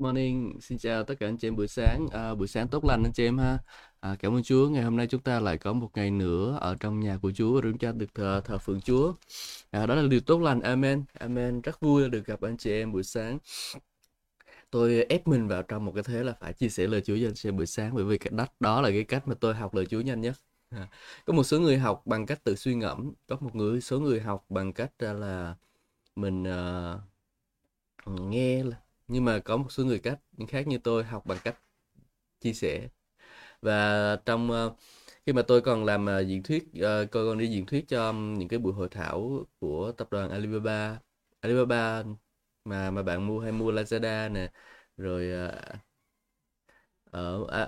morning, xin chào tất cả anh chị em buổi sáng, à, buổi sáng tốt lành anh chị em ha. À, cảm ơn Chúa, ngày hôm nay chúng ta lại có một ngày nữa ở trong nhà của Chúa và chúng ta được thờ, thờ phượng Chúa. À, đó là điều tốt lành, amen, amen. Rất vui được gặp anh chị em buổi sáng. Tôi ép mình vào trong một cái thế là phải chia sẻ lời Chúa cho anh chị em buổi sáng bởi vì cái đó, đó là cái cách mà tôi học lời Chúa nhanh nhất. À, có một số người học bằng cách tự suy ngẫm, có một người số người học bằng cách à, là mình uh, nghe nhưng mà có một số người cách khác như tôi học bằng cách chia sẻ. Và trong uh, khi mà tôi còn làm uh, diễn thuyết uh, tôi còn đi diễn thuyết cho những cái buổi hội thảo của tập đoàn Alibaba Alibaba mà mà bạn mua hay mua Lazada nè rồi uh, ở à,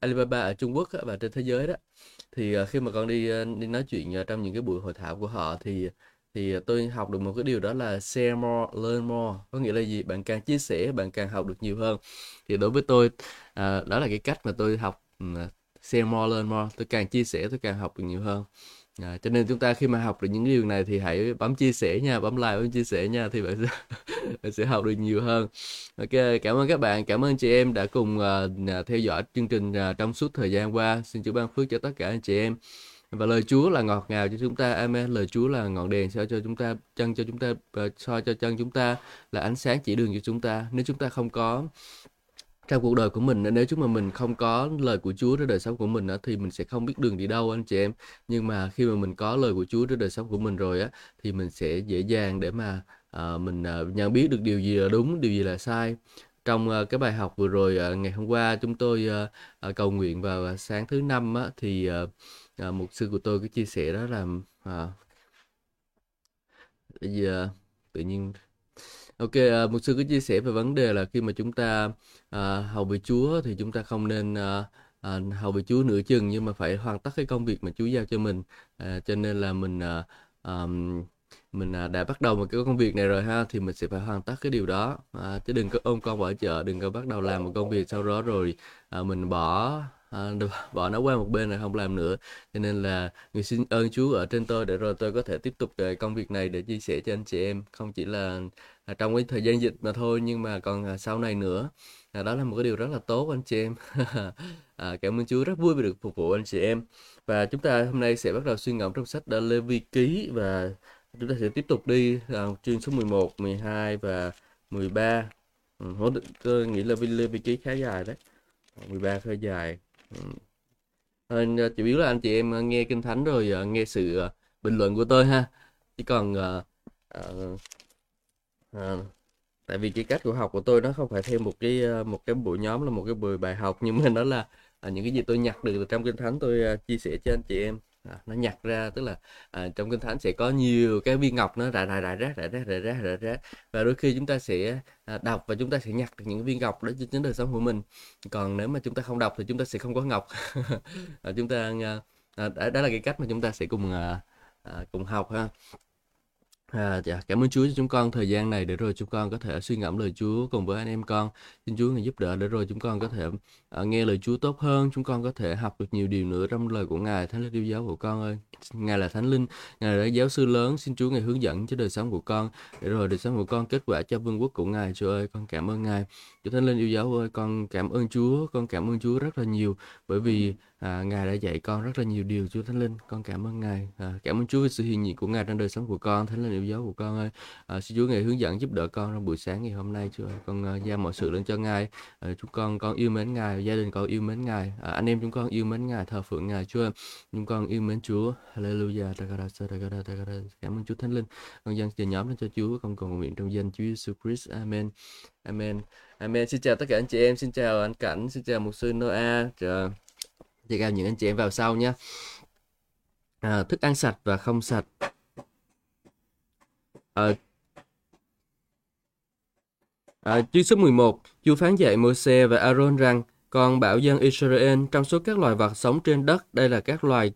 Alibaba ở Trung Quốc và trên thế giới đó. Thì khi mà con đi đi nói chuyện trong những cái buổi hội thảo của họ thì thì à, tôi học được một cái điều đó là share more, learn more. Có nghĩa là gì? Bạn càng chia sẻ, bạn càng học được nhiều hơn. Thì đối với tôi, à, đó là cái cách mà tôi học ừ, à, share more, learn more. Tôi càng chia sẻ, tôi càng học được nhiều hơn. À, cho nên chúng ta khi mà học được những điều này thì hãy bấm chia sẻ nha, bấm like, bấm chia sẻ nha thì bạn sẽ bạn sẽ học được nhiều hơn. Ok, cảm ơn các bạn, cảm ơn chị em đã cùng uh, theo dõi chương trình uh, trong suốt thời gian qua. Xin chúc ban phước cho tất cả anh chị em và lời Chúa là ngọt ngào cho chúng ta amen. Lời Chúa là ngọn đèn soi cho chúng ta chân cho chúng ta soi cho chân chúng ta là ánh sáng chỉ đường cho chúng ta. Nếu chúng ta không có trong cuộc đời của mình nếu chúng mà mình không có lời của Chúa trong đời sống của mình thì mình sẽ không biết đường đi đâu anh chị em. Nhưng mà khi mà mình có lời của Chúa trong đời sống của mình rồi á thì mình sẽ dễ dàng để mà uh, mình uh, nhận biết được điều gì là đúng điều gì là sai. Trong uh, cái bài học vừa rồi uh, ngày hôm qua chúng tôi uh, uh, cầu nguyện vào sáng thứ năm á, thì uh, à, mục sư của tôi cứ chia sẻ đó là à, bây giờ tự nhiên ok à, mục sư cứ chia sẻ về vấn đề là khi mà chúng ta à, hầu về Chúa thì chúng ta không nên à, à, hầu về Chúa nửa chừng nhưng mà phải hoàn tất cái công việc mà Chúa giao cho mình. À, cho nên là mình à, à, mình à, đã bắt đầu một cái công việc này rồi ha thì mình sẽ phải hoàn tất cái điều đó. À, chứ đừng có ôm con bỏ chợ đừng có bắt đầu làm một công việc sau đó rồi à, mình bỏ à, bỏ nó qua một bên rồi không làm nữa. Cho nên là người xin ơn Chúa ở trên tôi để rồi tôi có thể tiếp tục công việc này để chia sẻ cho anh chị em. Không chỉ là à, trong cái thời gian dịch mà thôi nhưng mà còn à, sau này nữa. À, đó là một cái điều rất là tốt anh chị em. À, cảm ơn Chúa rất vui vì được phục vụ anh chị em. Và chúng ta hôm nay sẽ bắt đầu suy ngẫm trong sách đã Lê Vi Ký và chúng ta sẽ tiếp tục đi à, chương số 11, 12 và 13 ừ, tôi nghĩ là Lê Vi Ký khá dài đấy. 13 khá dài. Ừ. Ờ, chủ yếu là anh chị em ờ, nghe kinh thánh rồi uh, nghe sự uh, bình luận của tôi ha chỉ còn uh, uh, uh, tại vì cái cách của học của tôi nó không phải theo một cái uh, một cái buổi nhóm là một cái buổi bài học nhưng mà nó là uh, những cái gì tôi nhặt được từ trong kinh thánh tôi uh, chia sẻ cho anh chị em à, nó nhặt ra tức là à, trong kinh thánh sẽ có nhiều cái viên ngọc nó rải rải rải rác rải rác rải rác rải rác. Và đôi khi chúng ta sẽ à, đọc và chúng ta sẽ nhặt được những viên ngọc đó trên đời sống của mình. Còn nếu mà chúng ta không đọc thì chúng ta sẽ không có ngọc. À, chúng ta à, đó, đó là cái cách mà chúng ta sẽ cùng à, à, cùng học ha À, dạ, cảm ơn Chúa cho chúng con thời gian này để rồi chúng con có thể suy ngẫm lời Chúa cùng với anh em con. Xin Chúa ngài giúp đỡ để rồi chúng con có thể uh, nghe lời Chúa tốt hơn, chúng con có thể học được nhiều điều nữa trong lời của Ngài, Thánh linh yêu giáo của con ơi. Ngài là Thánh linh, Ngài là giáo sư lớn, xin Chúa ngài hướng dẫn cho đời sống của con để rồi đời sống của con kết quả cho vương quốc của Ngài. Chúa ơi, con cảm ơn Ngài. Chúa Thánh linh yêu dấu ơi, con cảm ơn Chúa, con cảm ơn Chúa rất là nhiều. Bởi vì à, Ngài đã dạy con rất là nhiều điều Chúa Thánh Linh. Con cảm ơn Ngài. À, cảm ơn Chúa vì sự hiện diện của Ngài trong đời sống của con Thánh Linh yêu dấu của con ơi. À, xin Chúa Ngài hướng dẫn giúp đỡ con trong buổi sáng ngày hôm nay Chúa con à, giao mọi sự lên cho Ngài. À, chúng con con yêu mến Ngài gia đình con yêu mến Ngài. À, anh em chúng con yêu mến Ngài thờ phượng Ngài Chúa chúng con yêu mến Chúa. Hallelujah. Cảm ơn Chúa Thánh Linh. Con dâng nhóm lên cho Chúa. Con cầu nguyện trong danh Chúa Jesus Christ. Amen. Amen. Amen xin chào tất cả anh chị em xin chào anh Cảnh xin chào mục sư Noah chào thì cao những anh chị em vào sau nhé. À, thức ăn sạch và không sạch. À, à, chương số 11 Chúa phán dạy Môi-se và Aaron rằng còn bảo dân Israel trong số các loài vật sống trên đất đây là các loài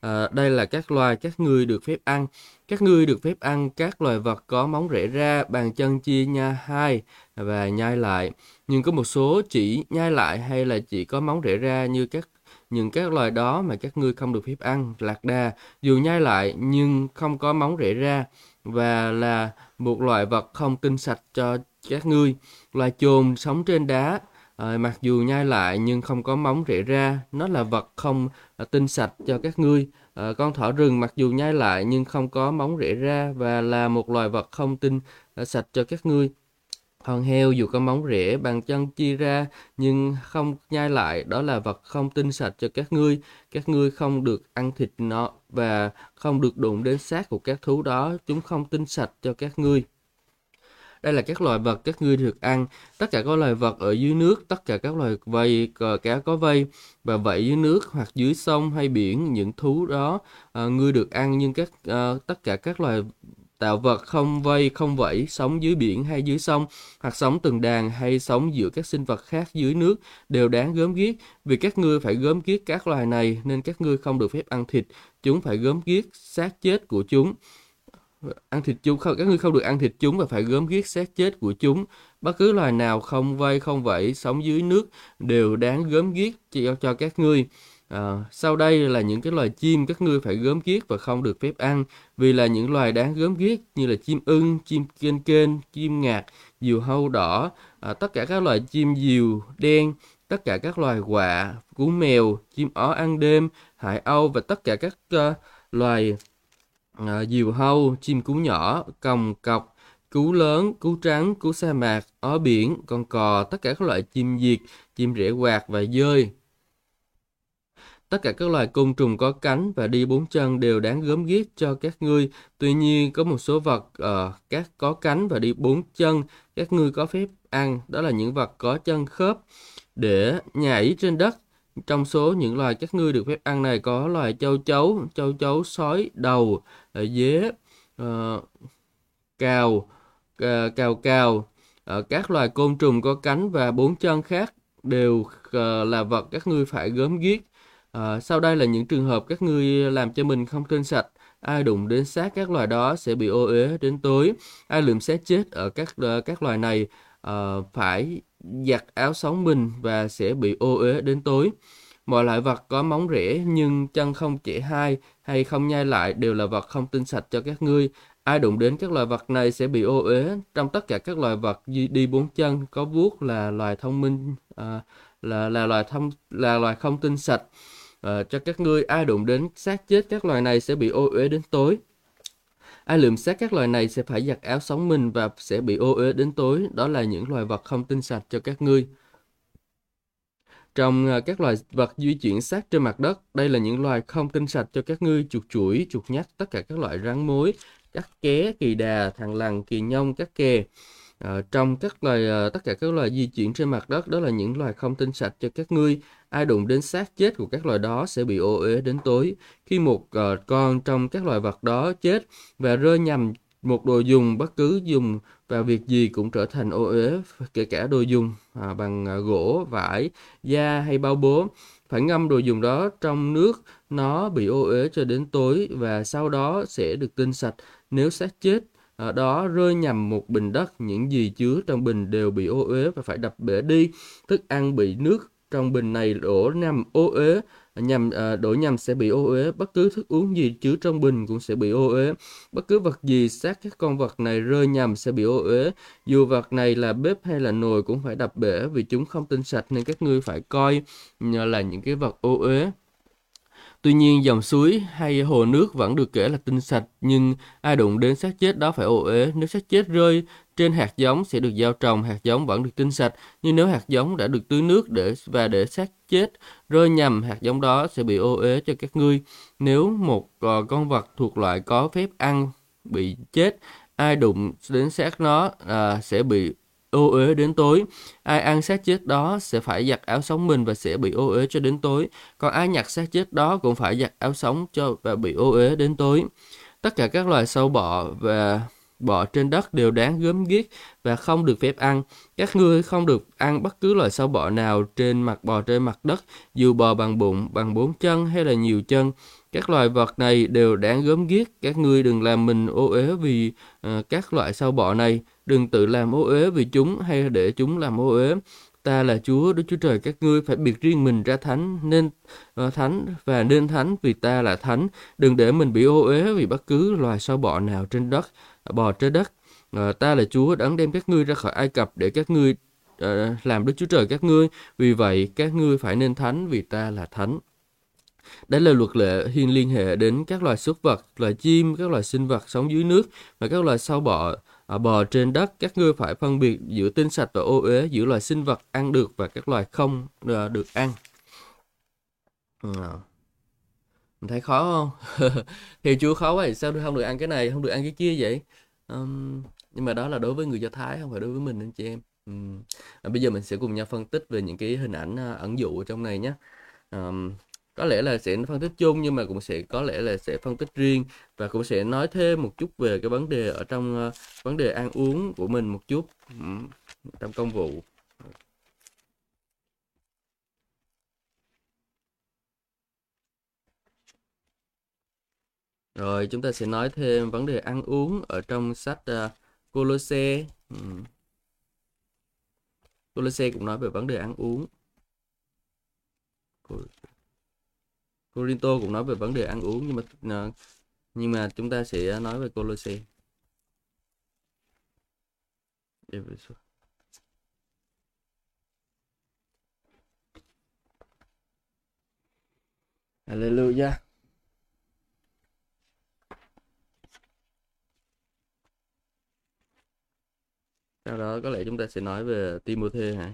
à, đây là các loài các người được phép ăn các ngươi được phép ăn các loài vật có móng rễ ra bàn chân chia nha hai và nhai lại nhưng có một số chỉ nhai lại hay là chỉ có móng rễ ra như các những các loài đó mà các ngươi không được phép ăn, lạc đà, dù nhai lại nhưng không có móng rễ ra, và là một loại vật không tinh sạch cho các ngươi. Loài chồn sống trên đá, à, mặc dù nhai lại nhưng không có móng rễ ra, nó là vật không à, tinh sạch cho các ngươi. À, con thỏ rừng mặc dù nhai lại nhưng không có móng rễ ra và là một loài vật không tinh à, sạch cho các ngươi. Con heo dù có móng rễ bằng chân chia ra nhưng không nhai lại, đó là vật không tinh sạch cho các ngươi. Các ngươi không được ăn thịt nó và không được đụng đến xác của các thú đó, chúng không tinh sạch cho các ngươi. Đây là các loài vật các ngươi được ăn. Tất cả các loài vật ở dưới nước, tất cả các loài vây, cá có vây và vẫy dưới nước hoặc dưới sông hay biển, những thú đó à, ngươi được ăn. Nhưng các à, tất cả các loài tạo vật không vây không vẫy sống dưới biển hay dưới sông hoặc sống từng đàn hay sống giữa các sinh vật khác dưới nước đều đáng gớm ghiếc vì các ngươi phải gớm ghiếc các loài này nên các ngươi không được phép ăn thịt chúng phải gớm ghiếc xác chết của chúng ăn thịt chúng không các ngươi không được ăn thịt chúng và phải gớm ghiếc xác chết của chúng. Bất cứ loài nào không vây không vẫy sống dưới nước đều đáng gớm ghiếc cho cho các ngươi. À, sau đây là những cái loài chim các ngươi phải gớm ghiếc và không được phép ăn vì là những loài đáng gớm ghiếc như là chim ưng, chim kênh kênh chim ngạc, diều hâu đỏ, à, tất cả các loài chim diều đen, tất cả các loài quạ, cú mèo, chim ó ăn đêm, hải âu và tất cả các uh, loài à, diều hâu, chim cú nhỏ, còng cọc, cú lớn, cú trắng, cú sa mạc, ó biển, con cò, tất cả các loại chim diệt, chim rễ quạt và dơi. Tất cả các loài côn trùng có cánh và đi bốn chân đều đáng gớm ghiếc cho các ngươi. Tuy nhiên, có một số vật uh, các có cánh và đi bốn chân, các ngươi có phép ăn. Đó là những vật có chân khớp để nhảy trên đất. Trong số những loài các ngươi được phép ăn này có loài châu chấu, châu chấu sói đầu, ờ, dế, uh, cào, uh, cào cào. Uh, các loài côn trùng có cánh và bốn chân khác đều uh, là vật các ngươi phải gớm ghiếc Uh, sau đây là những trường hợp các ngươi làm cho mình không tinh sạch. Ai đụng đến xác các loài đó sẽ bị ô uế đến tối. Ai lượm xác chết ở các uh, các loài này uh, phải giặt áo sóng mình và sẽ bị ô uế đến tối. Mọi loại vật có móng rễ nhưng chân không chẻ hai hay không nhai lại đều là vật không tinh sạch cho các ngươi. Ai đụng đến các loài vật này sẽ bị ô uế. Trong tất cả các loài vật đi bốn chân có vuốt là loài thông minh à, là là loài thông là loài không tinh sạch à, cho các ngươi ai đụng đến xác chết các loài này sẽ bị ô uế đến tối ai lượm xác các loài này sẽ phải giặt áo sống mình và sẽ bị ô uế đến tối. Đó là những loài vật không tinh sạch cho các ngươi. Trong à, các loài vật di chuyển xác trên mặt đất, đây là những loài không tinh sạch cho các ngươi. Chuột chuỗi, chuột nhắt, tất cả các loại rắn mối, các ké, kỳ đà, thằng lằn, kỳ nhông, các kè. À, trong các loài à, ờ, tất cả các loài di chuyển trên mặt đất đó là những loài không tinh sạch cho các ngươi. Ai đụng đến xác chết của các loài đó sẽ bị ô uế đến tối. Khi một à, con trong các loài vật đó chết và rơi nhầm một đồ dùng bất cứ dùng vào việc gì cũng trở thành ô uế kể cả đồ dùng à, bằng à, gỗ vải da hay bao bố. Phải ngâm đồ dùng đó trong nước nó bị ô uế cho đến tối và sau đó sẽ được tinh sạch. Nếu xác chết ở đó rơi nhầm một bình đất những gì chứa trong bình đều bị ô uế và phải đập bể đi. Thức ăn bị nước trong bình này đổ nhầm ô uế nhằm à, đổ nhầm sẽ bị ô uế. Bất cứ thức uống gì chứa trong bình cũng sẽ bị ô uế. Bất cứ vật gì xác các con vật này rơi nhầm sẽ bị ô uế. Dù vật này là bếp hay là nồi cũng phải đập bể vì chúng không tinh sạch nên các ngươi phải coi là những cái vật ô uế. Tuy nhiên dòng suối hay hồ nước vẫn được kể là tinh sạch nhưng ai đụng đến xác chết đó phải ô uế Nếu xác chết rơi trên hạt giống sẽ được gieo trồng, hạt giống vẫn được tinh sạch. Nhưng nếu hạt giống đã được tưới nước để và để xác chết rơi nhầm, hạt giống đó sẽ bị ô uế cho các ngươi. Nếu một uh, con vật thuộc loại có phép ăn bị chết, ai đụng đến xác nó uh, sẽ bị ô uế đến tối. Ai ăn xác chết đó sẽ phải giặt áo sống mình và sẽ bị ô uế cho đến tối. Còn ai nhặt xác chết đó cũng phải giặt áo sống cho và bị ô uế đến tối. Tất cả các loài sâu bọ và bọ trên đất đều đáng gớm ghiếc và không được phép ăn. Các ngươi không được ăn bất cứ loài sâu bọ nào trên mặt bò trên mặt đất, dù bò bằng bụng, bằng bốn chân hay là nhiều chân. Các loài vật này đều đáng gớm ghiếc. Các ngươi đừng làm mình ô uế vì uh, các loại sâu bọ này. Đừng tự làm ô uế vì chúng hay để chúng làm ô uế. ta là Chúa Đức Chúa Trời các ngươi phải biệt riêng mình ra thánh nên uh, thánh và nên thánh vì ta là thánh. Đừng để mình bị ô uế vì bất cứ loài sâu bọ nào trên đất bò trên đất. Uh, ta là Chúa đấng đem các ngươi ra khỏi Ai Cập để các ngươi uh, làm Đức Chúa Trời các ngươi. Vì vậy các ngươi phải nên thánh vì ta là thánh. Đây là luật lệ hiên liên hệ đến các loài súc vật, loài chim, các loài sinh vật sống dưới nước và các loài sâu bọ à, bò trên đất. Các ngươi phải phân biệt giữa tinh sạch và ô uế, giữa loài sinh vật ăn được và các loài không à, được ăn. À. Mình thấy khó không? Thì Chúa khó vậy, sao không được ăn cái này, không được ăn cái kia vậy? Um, nhưng mà đó là đối với người Do Thái, không phải đối với mình anh chị em. Um, à, bây giờ mình sẽ cùng nhau phân tích về những cái hình ảnh uh, ẩn dụ ở trong này nhé. Um, có lẽ là sẽ phân tích chung nhưng mà cũng sẽ có lẽ là sẽ phân tích riêng và cũng sẽ nói thêm một chút về cái vấn đề ở trong uh, vấn đề ăn uống của mình một chút. Um, trong công vụ. Rồi chúng ta sẽ nói thêm vấn đề ăn uống ở trong sách ờ, uh, Colosse um. Colosse cũng nói về vấn đề ăn uống. Corinto cũng nói về vấn đề ăn uống, nhưng mà ờ, nhưng mà chúng ta sẽ nói về Colosse. Hallelujah. Sau đó có lẽ chúng ta sẽ nói về Timothy hả?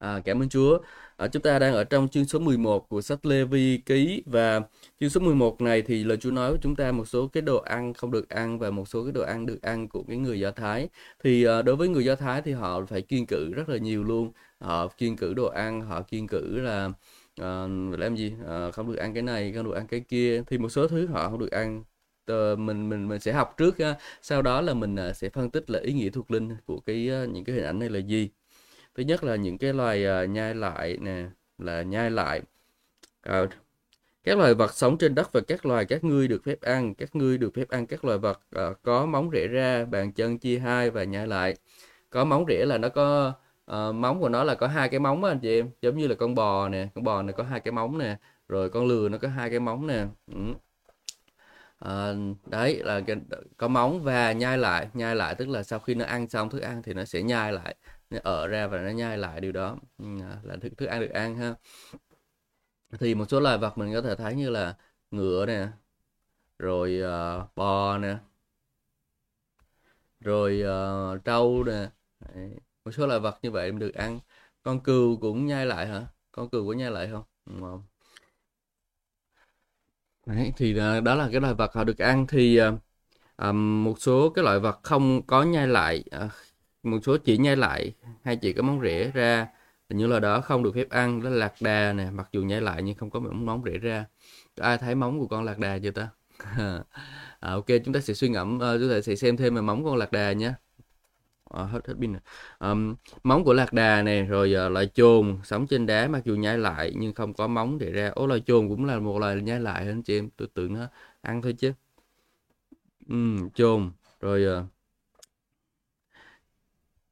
À, cảm ơn Chúa. À, chúng ta đang ở trong chương số 11 của sách Lê Vi ký và chương số 11 này thì lời Chúa nói với chúng ta một số cái đồ ăn không được ăn và một số cái đồ ăn được ăn của cái người Do Thái. Thì à, đối với người Do Thái thì họ phải kiên cử rất là nhiều luôn. Họ kiên cử đồ ăn, họ kiên cử là à, làm gì à, không được ăn cái này, không được ăn cái kia. Thì một số thứ họ không được ăn mình mình mình sẽ học trước sau đó là mình à, sẽ phân tích là ý nghĩa thuộc linh của cái những cái hình ảnh này là gì thứ nhất là những cái loài uh, nhai lại nè là nhai lại. Uh, các loài vật sống trên đất và các loài các ngươi được phép ăn các ngươi được phép ăn các loài vật uh, có móng rễ ra bàn chân chia hai và nhai lại. Có móng rễ là nó có uh, móng của nó là có hai cái móng anh chị em giống như là con bò nè con bò này có hai cái móng nè rồi con lừa nó có hai cái móng nè. Ừ. à, đấy là cái, có móng và nhai lại. Nhai lại tức là sau khi nó ăn xong thức ăn thì nó sẽ nhai lại nó ở ra và nó nhai lại điều đó. Ừ, là thức thức ăn được ăn ha. Thì một số loài vật mình có thể thấy như là ngựa nè rồi uh, bò nè rồi uh, trâu nè. Đấy. một số loài vật như vậy được ăn. Con cừu cũng nhai lại hả? Con cừu có nhai lại không? Ừ, không. Đấy, thì uh, đó là cái loài vật họ được ăn. Thì uh, um, một số cái loại vật không có nhai lại uh, một số chỉ nhai lại hay chỉ có móng rễ ra. Những loài đó không được phép ăn đó là lạc đà nè. Mặc dù nhai lại nhưng không có móng móng rễ ra. Có ai thấy móng của con lạc đà chưa ta? À, ok chúng ta sẽ suy ngẫm uh, chúng ta sẽ xem thêm về móng con lạc đà nhé. À, hết hết pin um, móng của lạc đà này rồi uh, loài chồn. Sống trên đá mặc dù nhai lại nhưng không có móng để ra. Ô loài chồn cũng là một loài nhai lại anh chị em? Tôi tưởng nó ăn thôi chứ. Um, chồn. Rồi uh,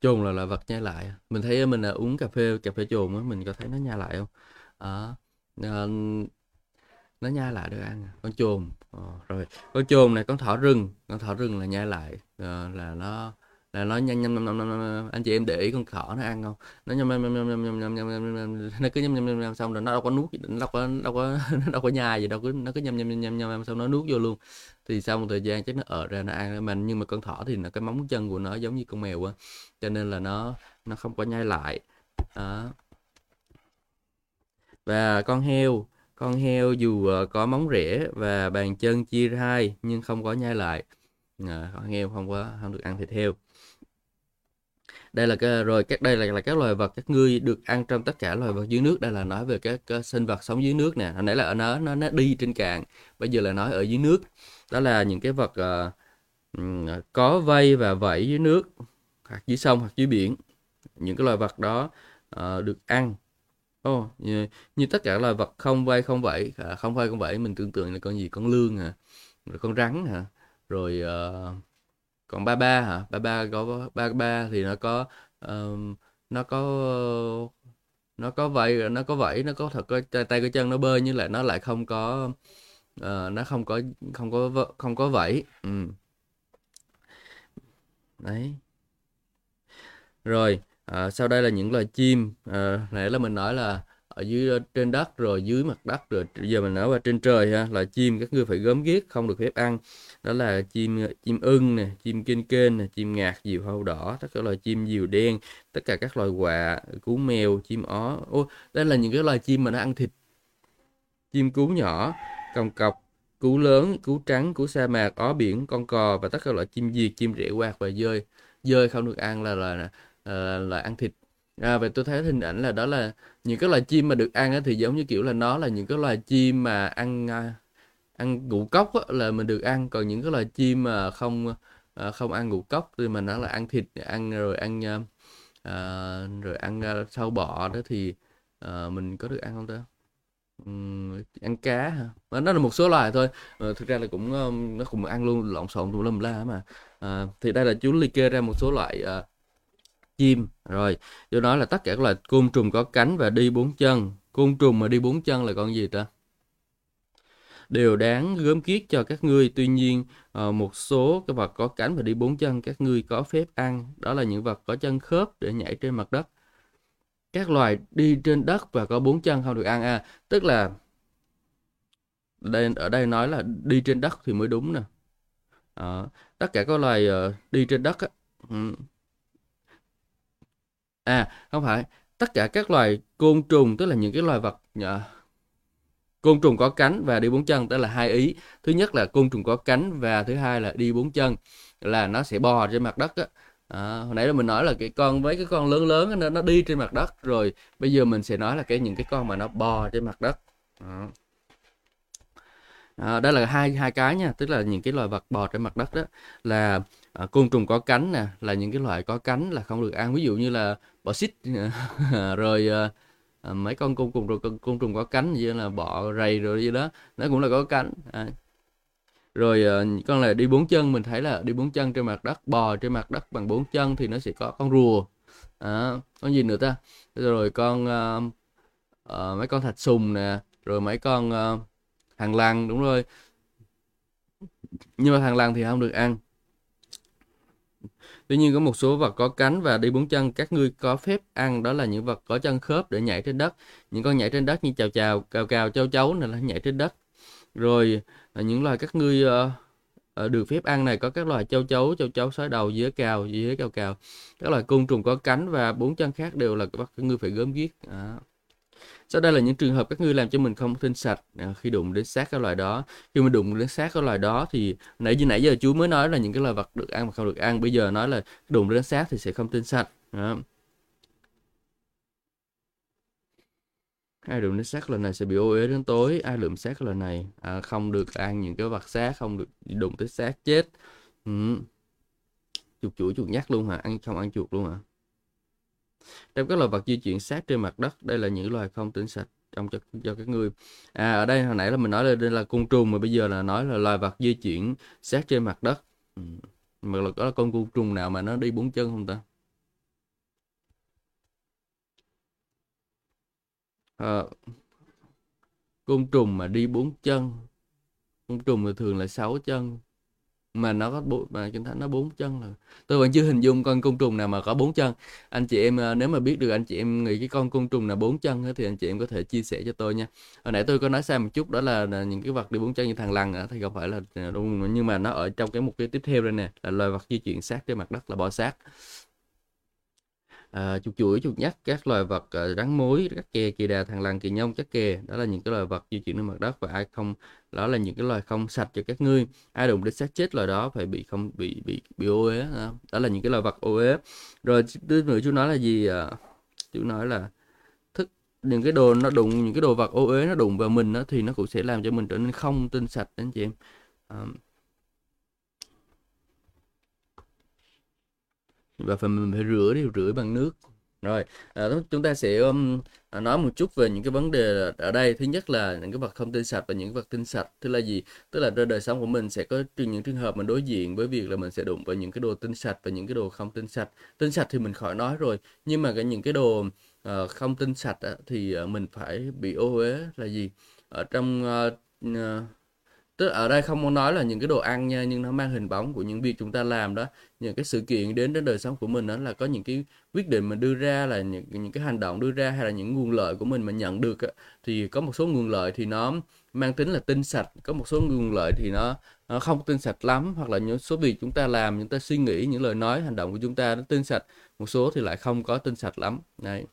chồn là là vật nhai lại à? mình thấy mình là uống cà phê cà phê chồn á mình có thấy nó nhai lại không? À, nó nhai lại được ăn à? con chồn à, rồi. Con chồn này con thỏ rừng con thỏ rừng là nhai lại à, là nó là nó nhâm nhâm nhâm nhâm anh chị em để ý con thỏ nó ăn không nó nhâm nhâm nhâm nhâm nhâm nhâm nhâm nhâm nó cứ nhâm nhâm nhâm nhâm xong rồi nó đâu có nuốt nó đâu có đâu có nó đâu có nhai gì đâu cứ nó cứ nhâm nhâm nhâm nhâm xong nó nuốt vô luôn thì sau một thời gian chắc nó ở ra nó ăn mình nhưng mà con thỏ thì là cái móng chân của nó giống như con mèo á cho nên là nó nó không có nhai lại đó và con heo con heo dù có móng rễ và bàn chân chia hai nhưng không có nhai lại à, con heo không có không được ăn thịt heo đây là cái rồi các đây là, là các loài vật các ngươi được ăn trong tất cả loài vật dưới nước đây là nói về các, các sinh vật sống dưới nước nè hồi nãy là ở nó nó nó đi trên cạn bây giờ là nói ở dưới nước đó là những cái vật uh, có vây và vẫy dưới nước hoặc dưới sông hoặc dưới biển những cái loài vật đó uh, được ăn Ồ, như, như tất cả loài vật không vây không vẫy, à, không vây không vẫy mình tưởng tượng là con gì? Con lươn hả? Rồi con rắn hả? Rồi uh, còn ba ba hả? Ba ba có ba ba thì nó có um, nó có nó có vậy nó có vẫy nó có thật có tay cái chân nó bơi nhưng lại nó lại không có uh, nó không có không có không có vẫy Ừ. Đấy. Rồi, à, sau đây là những loài chim. À, nãy là mình nói là ở dưới trên đất rồi dưới mặt đất rồi bây giờ mình nói qua trên trời ha là chim các ngươi phải gớm ghiếc không được phép ăn đó là chim ờ, chim ưng nè chim kinh kênh nè chim ngạc diều hâu đỏ tất cả loài chim diều đen tất cả các loài quạ cú mèo chim ó. Ô đây là những cái loài chim mà nó ăn thịt. Chim cú nhỏ còng cọc cú lớn cú trắng cú sa mạc ó biển con cò và tất cả loại chim diệt chim rễ quạt và dơi. Dơi không được ăn là là là, là ăn thịt. À, và tôi thấy hình ảnh là đó là những cái loài chim mà được ăn thì giống như kiểu là nó là những cái loài chim mà ăn à, ăn ngũ cốc á, là mình được ăn. Còn những cái loài chim mà không à, không ăn ngũ cốc thì mình nó là ăn thịt ăn rồi ăn à, à, rồi ăn à, sâu bọ đó thì à, mình có được ăn không ta? Ừm, ăn cá hả? Nó là một số loài thôi. À, thực ra là cũng ờ, nó cũng ăn luôn lộn xộn tùm lum la mà. À, thì đây là chú liệt kê ra một số loại à, chim. Rồi chú nói là tất cả các loài côn trùng có cánh và đi bốn chân. Côn trùng mà đi bốn chân là con gì ta? Đều đáng gớm kiết cho các ngươi. Tuy nhiên ờ, một số cái vật có cánh và đi bốn chân các ngươi có phép ăn. Đó là những vật có chân khớp để nhảy trên mặt đất. Các loài đi trên đất và có bốn chân không được ăn à? Tức là đây ở đây nói là đi trên đất thì mới đúng nè. À, tất cả các loài ờ, đi trên đất á ừ. à không phải. Tất cả các loài côn trùng tức là những cái loài vật côn trùng có cánh và đi bốn chân tức là hai ý. Thứ nhất là côn trùng có cánh và thứ hai là đi bốn chân là nó sẽ bò trên mặt đất á. À, hồi nãy là mình nói là cái con với cái con lớn lớn nó nó đi trên mặt đất rồi bây giờ mình sẽ nói là cái những cái con mà nó bò trên mặt đất. À. À, đó là hai hai cái nha tức là những cái loài vật bò trên mặt đất đó là à, côn trùng có cánh nè là những cái loại có cánh là không được ăn. Ví dụ như là bọ xít. Rồi à, à, mấy con côn trùng rồi con, côn trùng có cánh như là bọ rầy rồi gì đó nó cũng là có cánh. À. rồi à, con là đi bốn chân mình thấy là đi bốn chân trên mặt đất bò trên mặt đất bằng bốn chân thì nó sẽ có con rùa. À, con gì nữa ta? Rồi con à, à, mấy con thạch sùng nè rồi mấy con à, hàng lăng đúng rồi. Nhưng mà hàng lăng thì không được ăn. Tuy nhiên có một số vật có cánh và đi bốn chân các ngươi có phép ăn đó là những vật có chân khớp để nhảy trên đất. Những con nhảy trên đất như chào chào, cào cào, châu chấu này là nhảy trên đất. Rồi à, những loài các ngươi uh, được phép ăn này có các loài châu chấu, châu chấu sói đầu, dế cào, dế cào cào. Các loài côn trùng có cánh và bốn chân khác đều là các ngươi phải gớm ghiếc. Đó. Sau đây là những trường hợp các ngươi làm cho mình không tinh sạch à, khi đụng đến xác các loài đó. Khi mình đụng đến xác các loài đó thì nãy như nãy giờ chú mới nói là những cái loài vật được ăn mà không được ăn. Bây giờ nói là đụng đến xác thì sẽ không tinh sạch. Đó. Ai đụng đến xác lần này sẽ bị ô uế đến tối. Ai lượm xác lần này à, không được ăn những cái vật xác, không được đụng tới xác chết. Ừ. Chuột chuỗi chuột nhắt luôn hả? Ăn không ăn chuột luôn hả? Trong các loài vật di chuyển sát trên mặt đất, đây là những loài không tỉnh sạch trong cho, cho các ngươi. À ở đây hồi nãy là mình nói là đây là côn trùng mà bây giờ là nói là loài vật di chuyển sát trên mặt đất. Ừ. Mà là có con côn trùng nào mà nó đi bốn chân không ta? à, côn trùng mà đi bốn chân, côn trùng thì thường là sáu chân mà nó có bốn mà kinh thánh nó bốn chân rồi. Tôi vẫn chưa hình dung con côn trùng nào mà có bốn chân. Anh chị em à, nếu mà biết được anh chị em nghĩ cái con côn trùng nào bốn chân thì anh chị em có thể chia sẻ cho tôi nha. Hồi nãy tôi có nói sai một chút đó là, những cái vật đi bốn chân như thằng lằn thì không phải là à, đúng nhưng mà nó ở trong cái mục tiêu tiếp theo đây nè là loài vật di chuyển sát trên mặt đất là bò sát à, chuột chuỗi chuột nhắt các loài vật à, rắn mối các kè kỳ đà thằn lằn kỳ nhông chắc kè đó là những cái loài vật di chuyển trên mặt đất và ai không đó là những cái loài không sạch cho các ngươi. Ai đụng đến xác chết loài đó phải bị không bị bị bị ô uế đó. đó là những cái loài vật ô uế. Rồi thứ nữa chú nói là gì? À, chú nói là thức những cái đồ nó đụng những cái đồ vật ô uế nó đụng vào mình đó, thì nó cũng sẽ làm cho mình trở nên không tinh sạch anh chị em. À, và phần mình phải rửa đi rửa bằng nước Rồi, à, chúng ta sẽ um, à, nói một chút về những cái vấn đề ở đây. Thứ nhất là những cái vật không tinh sạch và những cái vật tinh sạch. Tức là gì? Tức là đời sống của mình sẽ có những trường hợp mà đối diện với việc là mình sẽ đụng vào những cái đồ tinh sạch và những cái đồ không tinh sạch. Tinh sạch thì mình khỏi nói rồi, nhưng mà cái những cái đồ uh, không tinh sạch á, thì uh, mình phải bị ô uế là gì? Ở trong uh, uh, tức ở đây không muốn nói là những cái đồ ăn nha nhưng nó mang hình bóng của những việc chúng ta làm đó những cái sự kiện đến đến đời sống của mình đó là có những cái quyết định mình đưa ra, là những những cái hành động đưa ra hay là những nguồn lợi của mình mà nhận được thì có một số nguồn lợi thì nó mang tính là tinh sạch, có một số nguồn lợi thì nó nó không tinh sạch lắm, hoặc là những số việc chúng ta làm, chúng ta suy nghĩ, những lời nói, hành động của chúng ta nó tinh sạch, một số thì lại không có tinh sạch lắm. Này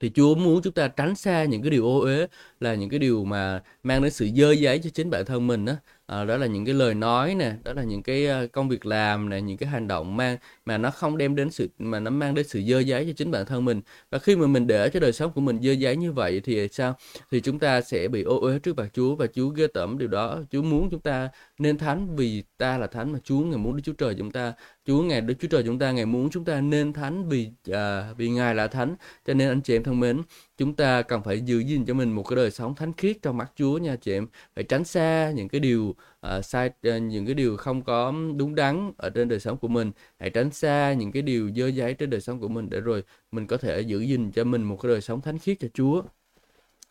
thì Chúa muốn chúng ta tránh xa những cái điều ô uế, là những cái điều mà mang đến sự dơ giấy cho chính bản thân mình đó à, đó là những cái lời nói nè đó là những cái ờ, công việc làm nè những cái hành động mang mà nó không đem đến sự mà nó mang đến sự dơ giấy cho chính bản thân mình. Và khi mà mình để cho đời sống của mình dơ giấy như vậy thì sao? Thì chúng ta sẽ bị ô uế trước mặt Chúa và Chúa ghê tởm điều đó. Chúa muốn chúng ta nên thánh vì ta là thánh mà Chúa ngày muốn Đức Chúa Trời chúng ta Chúa ngày Đức Chúa Trời chúng ta ngày muốn chúng ta nên thánh vì à, vì Ngài là thánh. Cho nên anh chị em thân mến chúng ta cần phải giữ gìn cho mình một cái đời sống thánh khiết trong mắt Chúa nha chị em. Phải tránh xa những cái điều uh, sai uh, những cái điều không có đúng đắn ở trên đời sống của mình hãy tránh xa những cái điều dơ giấy trên đời sống của mình để rồi mình có thể giữ gìn cho mình một cái đời sống thánh khiết cho Chúa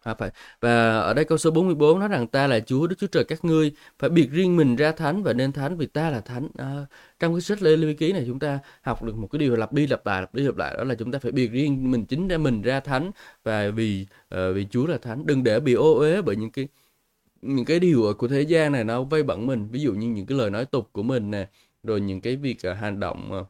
À, phải. Và ở đây câu số 44 nói rằng ta là Chúa Đức Chúa Trời các ngươi phải biệt riêng mình ra thánh và nên thánh vì ta là thánh. À, trong cái sách Lê Lê Ký này chúng ta học được một cái điều lặp đi lặp lại lặp đi lặp lại đó là chúng ta phải biệt riêng mình chính ra mình ra thánh và vì uh, vì Chúa là thánh. Đừng để bị ô uế bởi những cái những cái điều của thế gian này nó vây bẩn mình. Ví dụ như những cái lời nói tục của mình nè rồi những cái việc uh, hành động uh,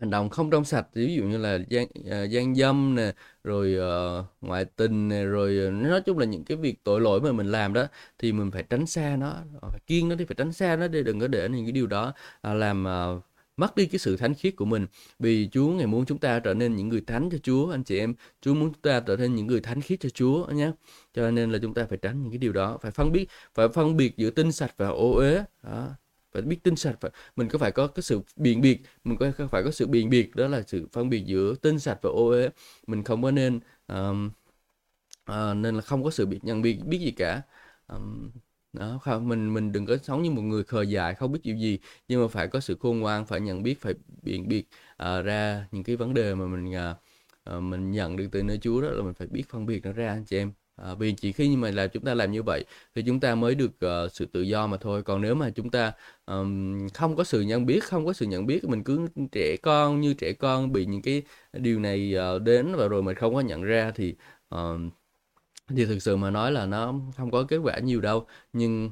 hành động không trong sạch. Ví dụ như là gian uh, gian dâm nè rồi uh, ngoại tình nè rồi uh, nói chung là những cái việc tội lỗi mà mình làm đó thì mình phải tránh xa nó phải kiêng nó thì phải tránh xa nó để đừng có để những cái điều đó uh, làm uh, mất đi cái sự thánh khiết của mình. Vì Chúa ngày muốn chúng ta trở nên những người thánh cho Chúa anh chị em. Chúa muốn chúng ta trở nên những người thánh khiết cho Chúa nhé. Cho nên là chúng ta phải tránh những cái điều đó. Phải phân biết phải phân biệt giữa tinh sạch và ô uế. Đó. Phải biết tinh sạch phải mình có phải có cái sự biện biệt mình có phải có sự biện biệt đó là sự phân biệt giữa tinh sạch và ô uế. Mình không có nên um, uh, nên là không có sự biệt nhận biệt biết gì cả. Um, đó không mình mình đừng có sống như một người khờ dại không biết điều gì nhưng mà phải có sự khôn ngoan phải nhận biết phải biện biệt uh, ra những cái vấn đề mà mình uh, mình nhận được từ nơi Chúa đó là mình phải biết phân biệt nó ra anh chị em. À, vì chỉ khi mà là chúng ta làm như vậy thì chúng ta mới được uh, sự tự do mà thôi. Còn nếu mà chúng ta um, không có sự nhận biết không có sự nhận biết mình cứ trẻ con như trẻ con bị những cái điều này uh, đến và rồi mình không có nhận ra thì uh, thì thực sự mà nói là nó không có kết quả nhiều đâu. Nhưng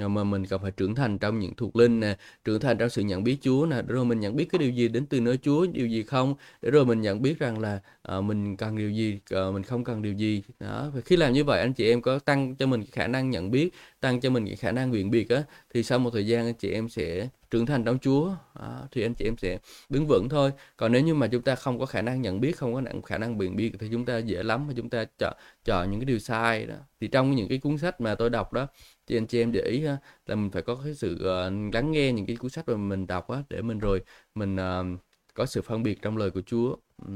Ờ, mà mình cần phải trưởng thành trong những thuộc linh nè trưởng thành trong sự nhận biết Chúa nè để rồi mình nhận biết cái điều gì đến từ nơi Chúa điều gì không để rồi mình nhận biết rằng là uh, mình cần điều gì uh, mình không cần điều gì. Đó và khi làm như vậy anh chị em có tăng cho mình khả năng nhận biết tăng cho mình cái khả năng biện biệt á thì sau một thời gian anh chị em sẽ trưởng thành trong Chúa. Đó, thì anh chị em sẽ đứng vững thôi. Còn nếu như mà chúng ta không có khả năng nhận biết không có khả năng biện biệt thì chúng ta dễ lắm mà chúng ta chọn chọn những cái điều sai đó. Thì trong những cái cuốn sách mà tôi đọc đó thì anh chị em để ý ha, là mình phải có cái sự uh, lắng nghe những cái cuốn sách mà mình đọc á để mình rồi mình uh, có sự phân biệt trong lời của Chúa. Ừ.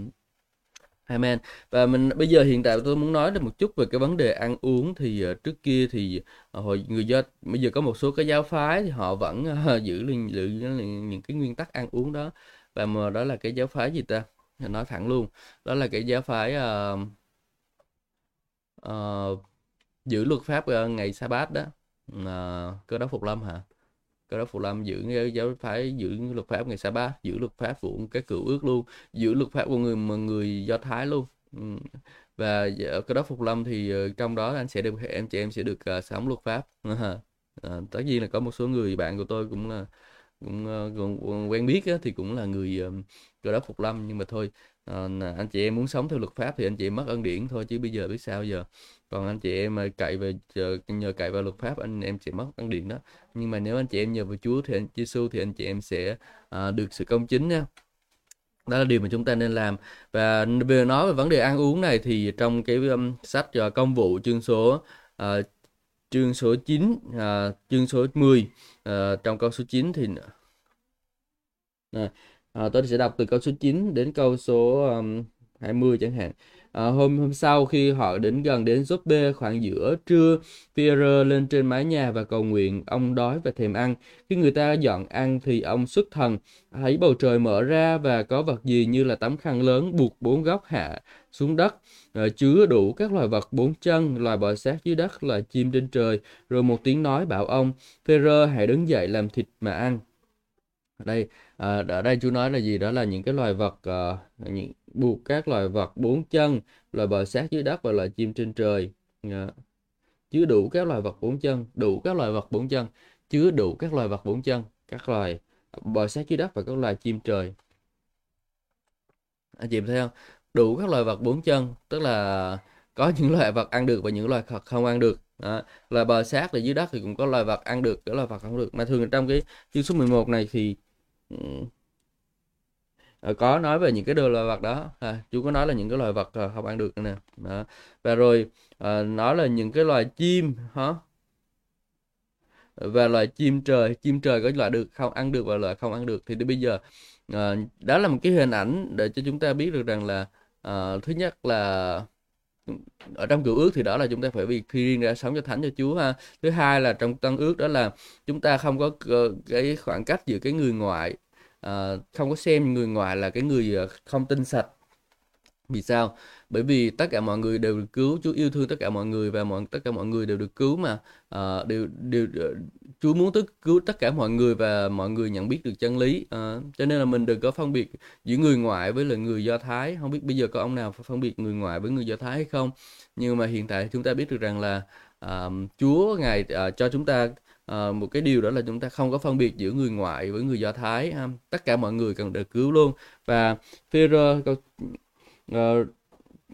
Amen. Và mình bây giờ hiện tại tôi muốn nói được một chút về cái vấn đề ăn uống thì uh, trước kia thì uh, hồi người do bây giờ có một số cái giáo phái thì họ vẫn uh, giữ giữ những cái nguyên tắc ăn uống đó và mà đó là cái giáo phái gì ta? Nói thẳng luôn. Đó là cái giáo phái uh, uh, giữ luật pháp ờ, ngày sa bát đó. À, cơ đốc phục lâm hả? Cơ đốc phục lâm giữ ờ, giáo phái giữ luật pháp ngày sa bát giữ luật pháp của cái cựu ước luôn giữ luật pháp của người mà người do thái luôn. Ừ. Và cơ đốc phục lâm thì trong đó anh sẽ được em chị em sẽ được uh, sống luật pháp. À, tất nhiên là có một số người bạn của tôi cũng là cũng, uh, cũng quen biết á, thì cũng là người uh, cơ đốc phục lâm nhưng mà thôi à, anh chị em muốn sống theo luật pháp thì anh chị em mất ân điển thôi chứ bây giờ biết sao giờ. Còn anh chị em ờ, cậy về nhờ cậy vào luật pháp anh em sẽ mất ân điển đó. Nhưng mà nếu anh chị em nhờ vào Chúa thì anh Giêsu thì anh chị em sẽ à, được sự công chính nha. Đó là điều mà chúng ta nên làm. Và về nói về vấn đề ăn uống này thì trong cái um, sách uh, công vụ chương số uh, chương số 9 uh, chương số 10 uh, trong câu số 9 thì uh, Ờ, à, tôi sẽ đọc từ câu số 9 đến câu số um, 20 chẳng hạn À, hôm hôm sau khi họ đến gần đến Joppe khoảng giữa trưa, Pierre lên trên mái nhà và cầu nguyện, ông đói và thèm ăn. Khi người ta dọn ăn thì ông xuất thần, thấy bầu trời mở ra và có vật gì như là tấm khăn lớn buộc bốn góc hạ xuống đất, à, chứa đủ các loài vật bốn chân, loài bò sát dưới đất, loài chim trên trời. Rồi một tiếng nói bảo ông, Pierre hãy đứng dậy làm thịt mà ăn. Ở đây, à, ở đây chú nói là gì? Đó là những cái loài vật, à, những buộc các loài vật bốn chân, loài bò sát dưới đất và loài chim trên trời. À, chứa đủ các loài vật bốn chân, đủ các loài vật bốn chân, chứa đủ các loài vật bốn chân, các loài bò sát dưới đất và các loài chim trời. Anh chị thấy không? Đủ các loài vật bốn chân, tức là có những loài vật ăn được và những loài vật không ăn được. Đó. Loài bò sát là dưới đất thì cũng có loài vật ăn được, có loài vật không được. Mà thường trong cái chương số 11 này thì ừ. Ờ, có nói về những cái đồ loài vật đó à, chú có nói là những cái loài vật ờ, không ăn được nè đó. và rồi à, nói là những cái loài chim hả và loài chim trời chim trời có loại được không ăn được và loại không ăn được thì đến bây giờ à, đó là một cái hình ảnh để cho chúng ta biết được rằng là à, thứ nhất là ở trong cựu ước thì đó là chúng ta phải việc khi riêng ra sống cho thánh, cho Chúa ha. Thứ hai là trong tân ước đó là chúng ta không có cái khoảng cách giữa cái người ngoại ờ, không có xem người ngoài là cái người ờ, không tinh sạch. Vì sao? Bởi vì tất cả mọi người đều được cứu Chúa yêu thương tất cả mọi người và mọi tất cả mọi người đều được cứu mà uh, đều đều ờ, Chúa muốn tức cứu tất cả mọi người và mọi người nhận biết được chân lý uh, cho nên là mình đừng có phân biệt giữa người ngoại với là người do thái. Không biết bây giờ có ông nào phân biệt người ngoại với người do thái hay không. Nhưng mà hiện tại chúng ta biết được rằng là uh, Chúa ngài uh, cho chúng ta à, một cái điều đó là chúng ta không có phân biệt giữa người ngoại với người do thái ha. tất cả mọi người cần được cứu luôn. Và Phêrô uh,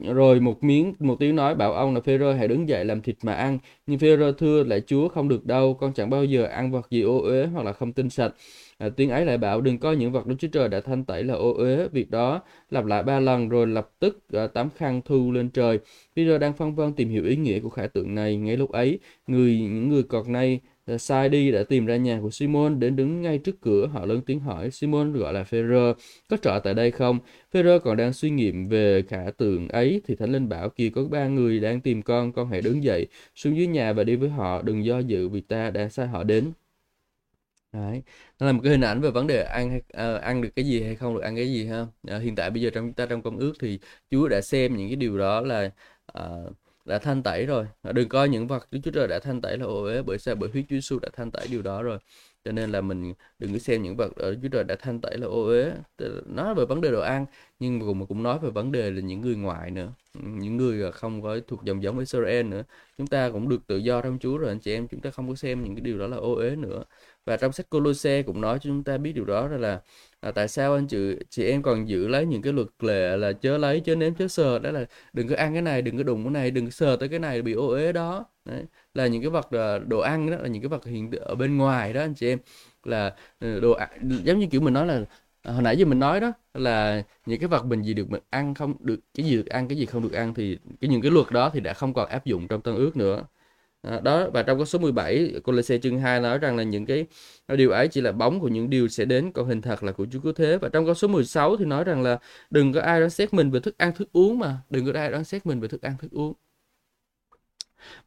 rồi một miếng một tiếng nói bảo ông là Phêrô hãy đứng dậy làm thịt mà ăn. Nhưng Phêrô thưa lại Chúa không được đâu con chẳng bao giờ ăn vật gì ô uế hoặc là không tinh sạch. À, tiếng ấy lại bảo đừng coi những vật Đức Chúa Trời đã thanh tẩy là ô uế việc đó lặp lại ba lần rồi lập tức à, tắm khăn thu lên trời. Phêrô đang phân vân tìm hiểu ý nghĩa của khải tượng này. Ngay lúc ấy người những người còn nay sai đi đã tìm ra nhà của Simon đến đứng ngay trước cửa họ lớn tiếng hỏi Simon gọi là Phêrô có trọ tại đây không Phêrô còn đang suy nghiệm về khả tượng ấy thì Thánh Linh bảo kia có ba người đang tìm con con hãy đứng dậy xuống dưới nhà và đi với họ đừng do dự vì ta đã sai họ đến Đấy. Nó là một cái hình ảnh về vấn đề ăn hay, uh, ăn được cái gì hay không được ăn cái gì ha. Uh, hiện tại bây giờ trong chúng ta trong công ước thì Chúa đã xem những cái điều đó là uh, đã thanh tẩy rồi. Đừng coi những vật Đức Chúa Trời đã thanh tẩy là ô uế bởi sao bởi huyết Chúa Giêsu đã thanh tẩy điều đó rồi cho nên là mình đừng có xem những vật ở dưới Trời đã thanh tẩy là ô uế. Nói về vấn đề đồ ăn nhưng mà cũng cũng nói về vấn đề là những người ngoại nữa. Ừ, những người không có thuộc dòng giống Israel nữa. Chúng ta cũng được tự do trong Chúa rồi anh chị em chúng ta không có xem những cái điều đó là ô uế nữa. Và trong sách Colosse cũng nói cho chúng ta biết điều đó là à, tại sao anh chị chị em còn giữ lấy những cái luật lệ là chớ lấy chớ nếm chớ sờ. Đó là đừng có ăn cái này đừng có đụng cái này đừng có sờ tới cái này bị ô uế đó. Đấy là những cái vật ờ, đồ ăn đó, là những cái vật hiện ở bên ngoài đó, anh chị em. Là ờ, đồ đồ giống như kiểu mình nói là à, hồi nãy giờ mình nói đó, là những cái vật mình gì được mình ăn không được, cái gì được ăn, cái gì không được ăn thì cái những cái luật đó thì đã không còn áp dụng trong tân ước nữa. Đó và trong câu số 17 Colosse chương 2 nói rằng là những cái điều ấy chỉ là bóng của những điều sẽ đến, còn hình thật là của Chúa cứu thế. Và trong câu số 16 thì nói rằng là đừng có ai đoán xét mình về thức ăn, thức uống mà, đừng có ai đoán xét mình về thức ăn, thức uống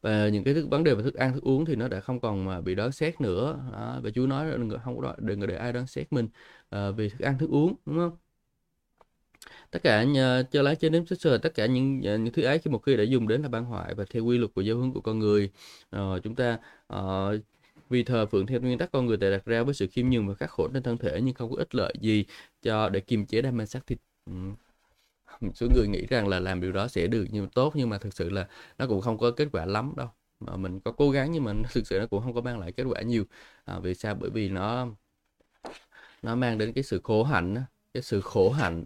và những cái thức vấn đề về thức ăn thức uống thì nó đã không còn mà bị đoán xét nữa đó. và Chúa nói đừng không có đừng có để ai đoán xét mình ờ, uh, về thức ăn thức uống đúng không tất cả nhờ, cho lái trên nếm sơ tất cả những ờ, những thứ ấy khi một khi đã dùng đến là ban hoại và theo quy luật của giáo hướng của con người uh, chúng ta uh, vì thờ phượng theo nguyên tắc con người tại đặt ra với sự khiêm nhường và khắc khổ trên thân thể nhưng không có ích lợi gì cho để kiềm chế đam mê xác thịt ừ một số người nghĩ rằng là làm điều đó sẽ được nhưng tốt nhưng mà thực sự là nó cũng không có kết quả lắm đâu. Mà mình có cố gắng nhưng mà thực sự nó cũng không có mang lại kết quả nhiều. À, vì sao? Bởi vì nó nó mang đến cái sự khổ hạnh cái sự khổ hạnh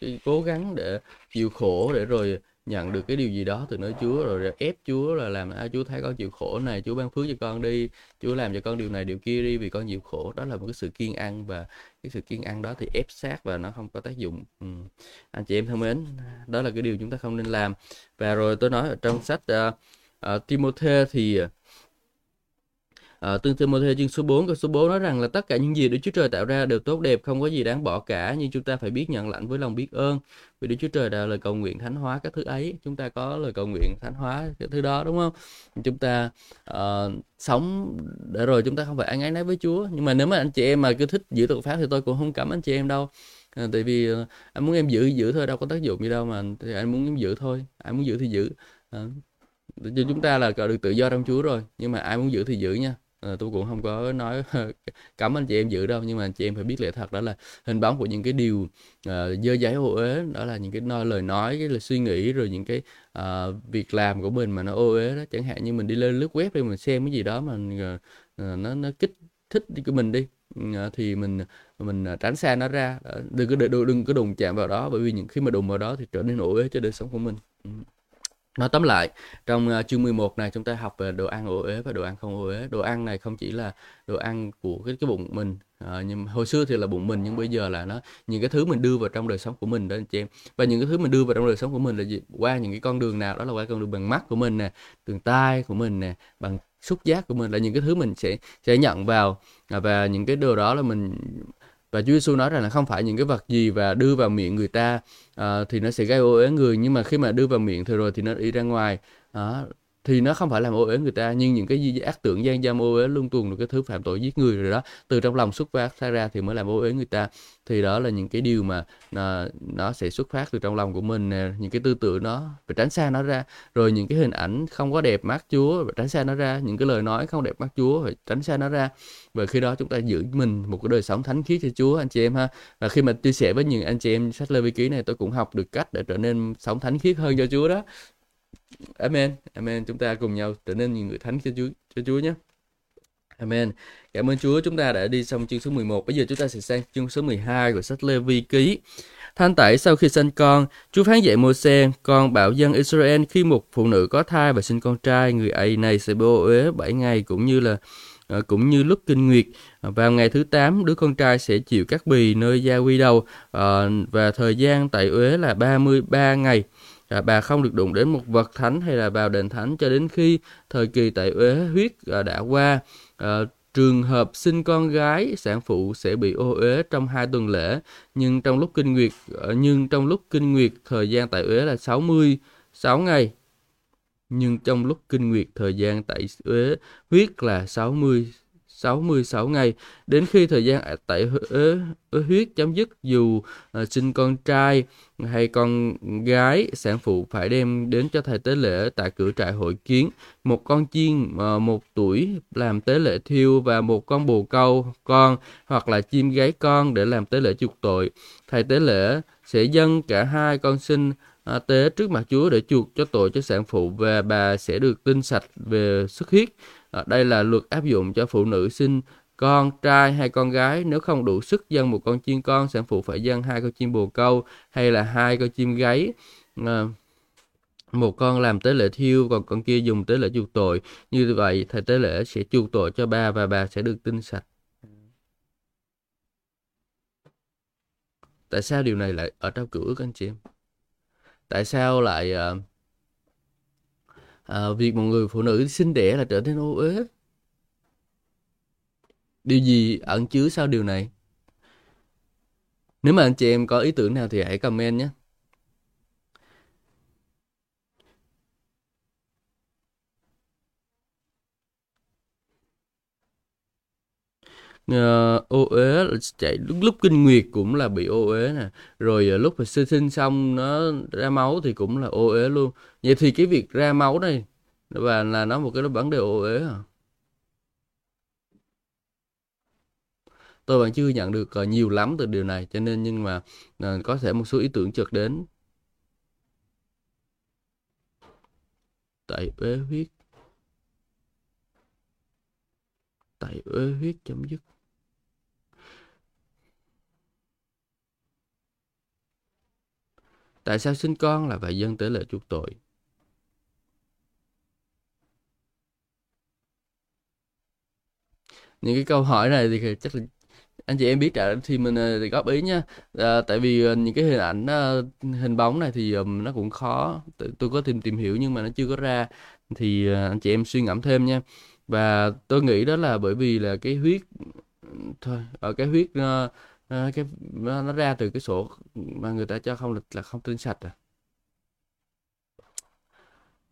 cái cố gắng để chịu khổ để rồi nhận được cái điều gì đó từ nơi Chúa rồi ép Chúa là làm à, Chúa thấy con chịu khổ này Chúa ban phước cho con đi Chúa làm cho con điều này điều kia đi vì con chịu khổ. Đó là một cái sự kiên ăn và cái sự kiên ăn đó thì ép sát và nó không có tác dụng. Ừ. anh chị em thân mến đó là cái điều chúng ta không nên làm. Và rồi tôi nói ở trong sách ờ, ờ, uh, uh, Timothée thì À, tương Timothée chương số 4 câu số 4 nói rằng là tất cả những gì Đức Chúa Trời tạo ra đều tốt đẹp, không có gì đáng bỏ cả, nhưng chúng ta phải biết nhận lãnh với lòng biết ơn. Vì Đức Chúa Trời đã lời cầu nguyện thánh hóa các thứ ấy, chúng ta có lời cầu nguyện thánh hóa cái thứ đó đúng không? Chúng ta uh, sống để rồi chúng ta không phải ăn ái nấy với Chúa. Nhưng mà nếu mà anh chị em mà cứ thích giữ luật pháp thì tôi cũng không cấm anh chị em đâu. À, tại vì uh, anh muốn em giữ giữ thôi đâu có tác dụng gì đâu mà thì anh muốn em giữ thôi ai muốn giữ thì giữ à, chúng ta là được tự do trong Chúa rồi nhưng mà ai muốn giữ thì giữ nha Ờ, à, tôi cũng không có nói cấm anh chị em giữ đâu nhưng mà anh chị em phải biết lẽ thật đó là hình bóng của những cái điều uh, dơ giấy ô uế đó là những cái nói, lời nói cái lời suy nghĩ rồi những cái uh, việc làm của mình mà nó ô uế đó. Chẳng hạn như mình đi lên lướt web đi mình xem cái gì đó mà uh, nó nó kích thích đi của mình đi ừ, thì mình mình tránh xa nó ra. Đừng có đừng, đừng có đụng chạm vào đó bởi vì những khi mà đụng vào đó thì trở nên ô uế cho đời sống của mình. Ừ. Nói tóm lại, trong uh, chương 11 này chúng ta học về đồ ăn ô uế và đồ ăn không ô uế. Đồ ăn này không chỉ là đồ ăn của cái cái bụng mình, uh, nhưng hồi xưa thì là bụng mình nhưng bây giờ là nó những cái thứ mình đưa vào trong đời sống của mình đó anh chị em. Và những cái thứ mình đưa vào trong đời sống của mình là gì? Qua những cái con đường nào đó là qua con đường bằng mắt của mình nè, đường tai của mình nè, bằng xúc giác của mình là những cái thứ mình sẽ sẽ nhận vào à, và những cái đồ đó là mình và Chúa Giêsu nói rằng là không phải những cái vật gì và đưa vào miệng người ta uh, thì nó sẽ gây ô uế người nhưng mà khi mà đưa vào miệng thì rồi thì nó đi ra ngoài. Đó thì nó không phải làm ô uế người ta nhưng những cái gì ác tưởng gian dâm ô uế luôn tuồng được cái thứ phạm tội giết người rồi đó từ trong lòng xuất phát ra thì mới làm ô uế người ta. Thì đó là những cái điều mà nó, nó sẽ xuất phát từ trong lòng của mình nè những cái tư tưởng nó phải tránh xa nó ra. Rồi những cái hình ảnh không có đẹp mắt Chúa phải tránh xa nó ra. Những cái lời nói không đẹp mắt Chúa phải tránh xa nó ra. Và khi đó chúng ta giữ mình một cái đời sống thánh khiết cho Chúa anh chị em ha. Và khi mà chia sẻ với những anh chị em sách Lê Vi Ký này tôi cũng học được cách để trở nên sống thánh khiết hơn cho Chúa đó. Amen. Amen. Chúng ta cùng nhau trở nên những người thánh cho Chúa, cho Chúa nhé. Amen. Cảm ơn Chúa chúng ta đã đi xong chương số 11. Bây giờ chúng ta sẽ sang chương số 12 của sách Lê Vi Ký. Thanh tẩy sau khi sinh con, Chúa phán dạy Mô-xe, con bảo dân Israel khi một phụ nữ có thai và sinh con trai, người ấy này sẽ bô uế 7 ngày cũng như là ờ, cũng như lúc kinh nguyệt. Vào ngày thứ 8, đứa con trai sẽ chịu các bì nơi da quy đầu ờ, và thời gian tẩy uế là 33 ngày à, bà không được đụng đến một vật thánh hay là vào đền thánh cho đến khi thời kỳ tại uế huyết à, đã qua. À, trường hợp sinh con gái sản phụ sẽ bị ô uế trong hai tuần lễ nhưng trong lúc kinh nguyệt à, nhưng trong lúc kinh nguyệt thời gian tại uế là 66 ngày. Nhưng trong lúc kinh nguyệt thời gian tại uế huyết là 60 66 ngày. Đến khi thời gian tại huyết chấm dứt dù uh, sinh con trai hay con gái sản phụ phải đem đến cho thầy tế lễ tại cửa trại hội kiến. Một con chiên uh, một tuổi làm tế lễ thiêu và một con bồ câu con hoặc là chim gáy con để làm tế lễ chuộc tội. Thầy tế lễ sẽ dâng cả hai con sinh ờ, tế trước mặt Chúa để chuộc cho tội cho sản phụ và bà sẽ được tinh sạch về xuất huyết. À, đây là luật áp dụng cho phụ nữ sinh con trai hay con gái. Nếu không đủ sức dân một con chim con sản phụ phải dân hai con chim bồ câu hay là hai con chim gáy. À, một con làm tế lễ thiêu còn con kia dùng tế lễ chuộc tội. Như vậy thầy tế lễ sẽ chuộc tội cho bà và bà sẽ được tinh sạch. Tại sao điều này lại ở trong cửu ước anh chị em? Tại sao lại uh, Ờ, à, việc một người phụ nữ sinh đẻ là trở nên ô uế. Điều gì ẩn chứa sau điều này? Nếu mà anh chị em có ý tưởng nào thì hãy comment nhé. Uh, ô uế chạy lúc, lúc kinh nguyệt cũng là bị ô uế nè. Rồi uh, lúc mà sơ sinh xong nó ra máu thì cũng là ô uế luôn. Vậy thì cái việc ra máu này và là nó một cái vấn đề ô uế à tôi vẫn chưa nhận được uh, nhiều lắm từ điều này cho nên nhưng mà uh, có thể một số ý tưởng chợt đến. Tại uế huyết. Tại uế huyết chấm dứt. Tại sao sinh con là phải dân tế lễ chuộc tội? Những cái câu hỏi này thì chắc là anh chị em biết trả thì mình ờ, thì góp ý nha. À, tại vì ờ, những cái hình ảnh hình bóng này thì nó cũng khó. Tôi có tìm tìm hiểu nhưng mà nó chưa có ra. Thì anh chị em suy ngẫm thêm nha. Và tôi nghĩ đó là bởi vì là cái huyết ừ, thôi ở cái huyết à, cái nó, ra từ cái sổ mà người ta cho không là, là không tinh sạch à?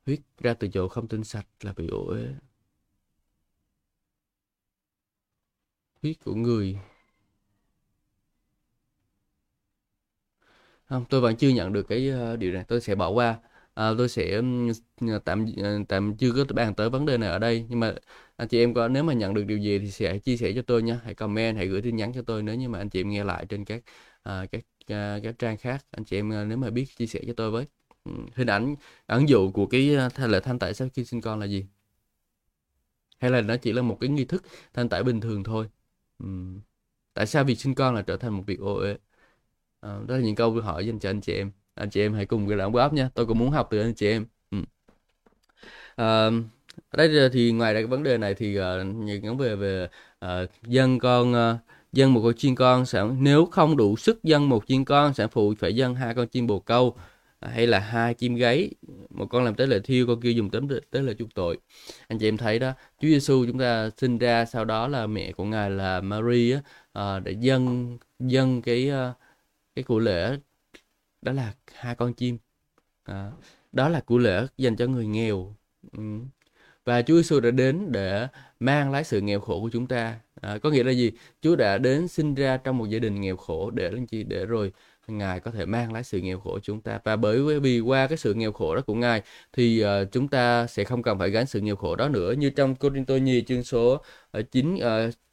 Huyết ra từ chỗ không tinh sạch là bị ổi huyết của người. Không tôi vẫn chưa nhận được cái ờ, điều này tôi sẽ bỏ qua à, tôi sẽ tạm ờ, tạm chưa có bàn tới vấn đề này ở đây. Nhưng mà anh chị em có nếu mà nhận được điều gì thì sẽ chia sẻ cho tôi nha. Hãy comment hãy gửi tin nhắn cho tôi nếu như mà anh chị em nghe lại trên các à, các à, các trang khác. Anh chị em nếu mà biết chia sẻ cho tôi với. Hình ảnh ẩn dụ của cái lễ thanh tẩy sau khi sinh con là gì? Hay là nó chỉ là một cái nghi thức thanh tẩy bình thường thôi? Ừ. tại sao việc sinh con là trở thành một việc ô uế? À, đó là những câu hỏi dành cho anh chị em anh chị em hãy cùng cái đóng góp nha. Tôi cũng muốn học từ anh chị em. Ừ. à, đây thì ngoài ra cái vấn đề này thì uh, những vấn đề về uh, dân con uh, dân một con chim con sản nếu không đủ sức dân một chim con sản phụ phải dân hai con chim bồ câu à, hay là hai chim gáy. Một con làm tế lễ thiêu con kia dùng tấm tế lễ chuộc tội. Anh chị em thấy đó Chúa Giêsu chúng ta sinh ra sau đó là mẹ của ngài là Mary á, à, để dân dân cái cái của lễ đó là hai con chim. À, đó là của lễ dành cho người nghèo. Ừ. và Chúa Giêsu đã đến để mang lấy sự nghèo khổ của chúng ta. À, có nghĩa là gì? Chúa đã đến sinh ra trong một gia đình nghèo khổ để làm chi? Để rồi Ngài có thể mang lại sự nghèo khổ của chúng ta. Và bởi vì qua cái sự nghèo khổ đó của Ngài thì uh, chúng ta sẽ không cần phải gánh sự nghèo khổ đó nữa. Như trong Cô Tô chương số uh, 9 uh,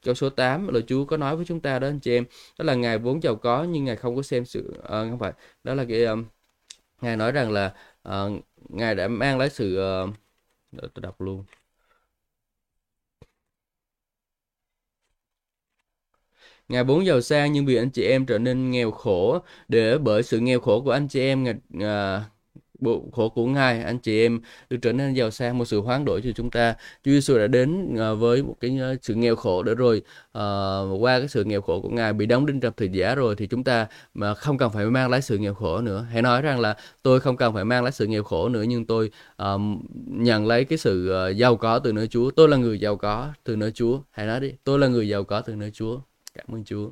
câu số 8 là Chúa có nói với chúng ta đó anh chị em đó là Ngài vốn giàu có nhưng Ngài không có xem sự uh, không phải đó là cái um, Ngài nói rằng là uh, Ngài đã mang lại sự uh, tôi đọc luôn. Ngài vốn giàu sang nhưng vì anh chị em trở nên nghèo khổ để bởi sự nghèo khổ của anh chị em ngài, à, bộ khổ của Ngài anh chị em được trở nên giàu sang một sự hoán đổi cho chúng ta. Chúa Giêsu đã đến à, với một cái à, sự nghèo khổ để rồi. Uh, qua cái sự nghèo khổ của Ngài bị đóng đinh trong thời giá rồi thì chúng ta mà không cần phải mang lại sự nghèo khổ nữa. Hãy nói rằng là tôi không cần phải mang lại sự nghèo khổ nữa nhưng tôi uh, nhận lấy cái sự giàu có từ nơi Chúa. Tôi là người giàu có từ nơi Chúa. Hãy nói đi. Tôi là người giàu có từ nơi Chúa. Cảm ơn Chúa.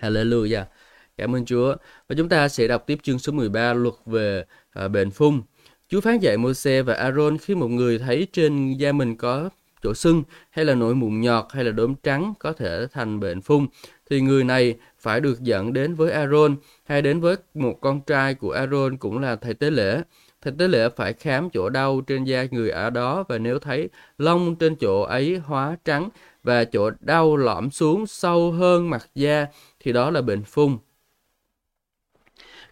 Hallelujah. Cảm ơn Chúa. Và chúng ta sẽ đọc tiếp chương số 13 luật về à, bệnh phung. Chúa phán dạy Môi-se và Aaron khi một người thấy trên da mình có chỗ sưng hay là nổi mụn nhọt hay là đốm trắng có thể thành bệnh phung thì người này phải được dẫn đến với Aaron hay đến với một con trai của Aaron cũng là thầy tế lễ. Thầy tế lễ phải khám chỗ đau trên da người ở đó và nếu thấy lông trên chỗ ấy hóa trắng và chỗ đau lõm xuống sâu hơn mặt da thì đó là bệnh phung.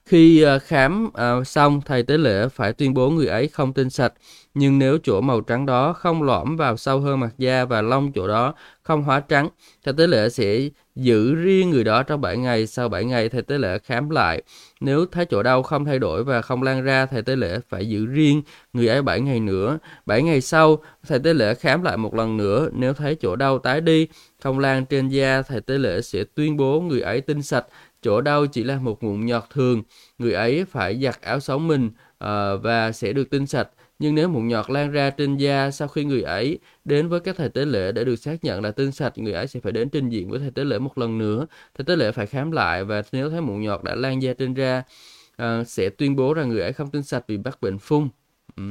Khi ờ, khám ờ, xong, thầy tế lễ phải tuyên bố người ấy không tinh sạch. Nhưng nếu chỗ màu trắng đó không lõm vào sâu hơn mặt da và lông chỗ đó không hóa trắng, thầy tế lễ sẽ giữ riêng người đó trong 7 ngày. Sau 7 ngày, thầy tế lễ khám lại. Nếu thấy chỗ đau không thay đổi và không lan ra, thầy tế lễ phải giữ riêng người ấy 7 ngày nữa. 7 ngày sau, thầy tế lễ khám lại một lần nữa. Nếu thấy chỗ đau tái đi, không lan trên da, thầy tế lễ sẽ tuyên bố người ấy tinh sạch chỗ đau chỉ là một mụn nhọt thường, người ấy phải giặt áo sống mình uh, và sẽ được tinh sạch. Nhưng nếu mụn nhọt lan ra trên da sau khi người ấy đến với các thầy tế lễ để được xác nhận là tinh sạch, người ấy sẽ phải đến trình diện với thầy tế lễ một lần nữa. Thầy tế lễ phải khám lại và nếu thấy mụn nhọt đã lan da trên da, uh, sẽ tuyên bố rằng người ấy không tinh sạch vì mắc bệnh phung. Ừ.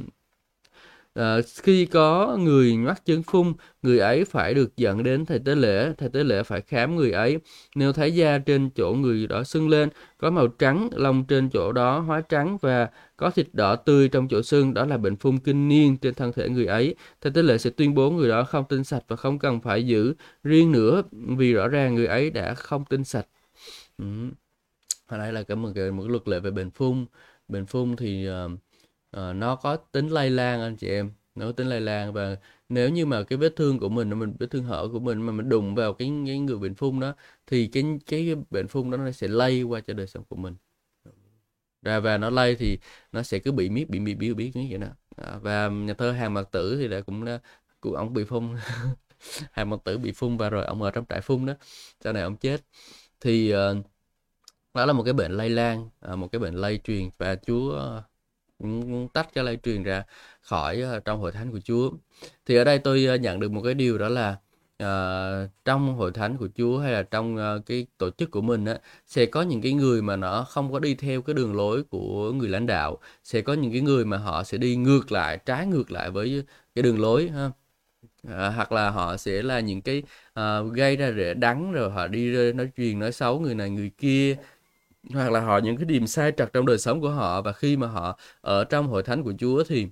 À, khi có người mắc chứng phung, người ấy phải được dẫn đến thầy tế lễ, thầy tế lễ phải khám người ấy. Nếu thấy da trên chỗ người đó sưng lên, có màu trắng, lông trên chỗ đó hóa trắng và có thịt đỏ tươi trong chỗ sưng, đó là bệnh phung kinh niên trên thân thể người ấy. Thầy tế lễ sẽ tuyên bố người đó không tinh sạch và không cần phải giữ riêng nữa vì rõ ràng người ấy đã không tinh sạch. Ừ. Đây là cái một một luật lệ về bệnh phung. Bệnh phung thì uh, uh, nó có tính lây lan anh chị em. Nó có tính lây lan và nếu như mà cái vết thương của mình mình vết thương hở của mình mà mình đụng vào cái cái người bệnh phun đó thì cái cái bệnh phun đó nó sẽ lây qua cho đời sống của mình. Ra và nó lây thì nó sẽ cứ bị miết bị bị biết biết như vậy đó. À, và nhà thơ hàng mạc tử thì đã cũng đã của ông bị phun hàng mạc tử bị phun và rồi ông ở trong trại phun đó. Sau này ông chết. Thì uh, đó là một cái bệnh lây lan uh, một cái bệnh lây truyền và chúa uh, tách cái lây truyền ra khỏi uh, trong hội thánh của Chúa. Thì ở đây tôi uh, nhận được một cái điều đó là uh, trong hội thánh của Chúa hay là trong uh, cái tổ chức của mình á sẽ có những cái người mà nó không có đi theo cái đường lối của người lãnh đạo sẽ có những cái người mà họ sẽ đi ngược lại trái ngược lại với cái đường lối ha. À, hoặc là họ sẽ là những cái à, gây ra rễ đắng rồi họ đi nói truyền nói xấu người này người kia hoặc là họ những cái điểm sai trật trong đời sống của họ và khi mà họ ở trong hội thánh của Chúa thì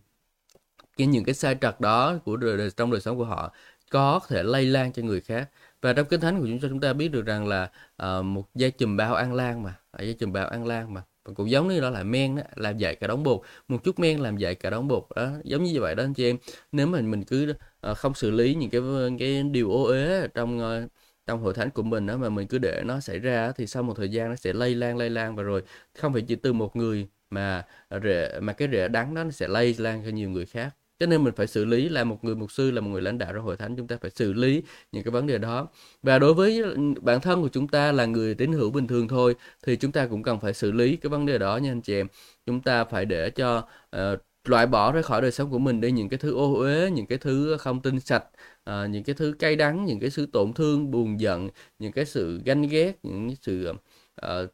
cái những cái sai trật đó của đời, trong đời sống của họ có thể lây lan cho người khác. Và trong kinh thánh của chúng ta chúng ta biết được rằng là uh, một dây chùm bao ăn lan mà à, dây chùm bao ăn lan mà. Và cũng giống như đó là men đó, làm dậy cả đống bột một chút men làm dậy cả đống bột. Đó giống như vậy đó anh chị em. Nếu mà mình cứ uh, không xử lý những cái cái điều ô uế trong uh, trong hội thánh của mình đó mà mình cứ để nó xảy ra thì sau một thời gian nó sẽ lây lan lây lan. Và rồi không phải chỉ từ một người mà rễ mà cái rễ đắng đó nó sẽ lây lan cho nhiều người khác. Cho nên mình phải xử lý là một người mục sư là một người lãnh đạo trong hội thánh chúng ta phải xử lý những cái vấn đề đó. Và đối với bản thân của chúng ta là người tín hữu bình thường thôi thì chúng ta cũng cần phải xử lý cái vấn đề đó nha anh chị em. Chúng ta phải để cho uh, loại bỏ ra khỏi đời sống của mình đi những cái thứ ô uế những cái thứ không tinh sạch uh, những cái thứ cay đắng những cái sự tổn thương buồn giận những cái sự ganh ghét những sự uh,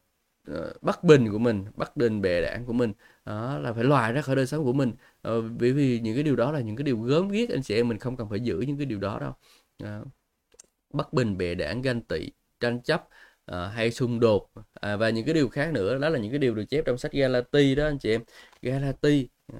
uh, bất bình của mình bất bình bè đảng của mình đó là phải loại ra khỏi đời sống của mình ờ, bởi vì những cái điều đó là những cái điều gớm ghiếc anh chị em mình không cần phải giữ những cái điều đó đâu à, bất bình bè đảng ganh tị tranh chấp à, hay xung đột à, và những cái điều khác nữa đó là những cái điều được chép trong sách Galati đó anh chị em Galati đó.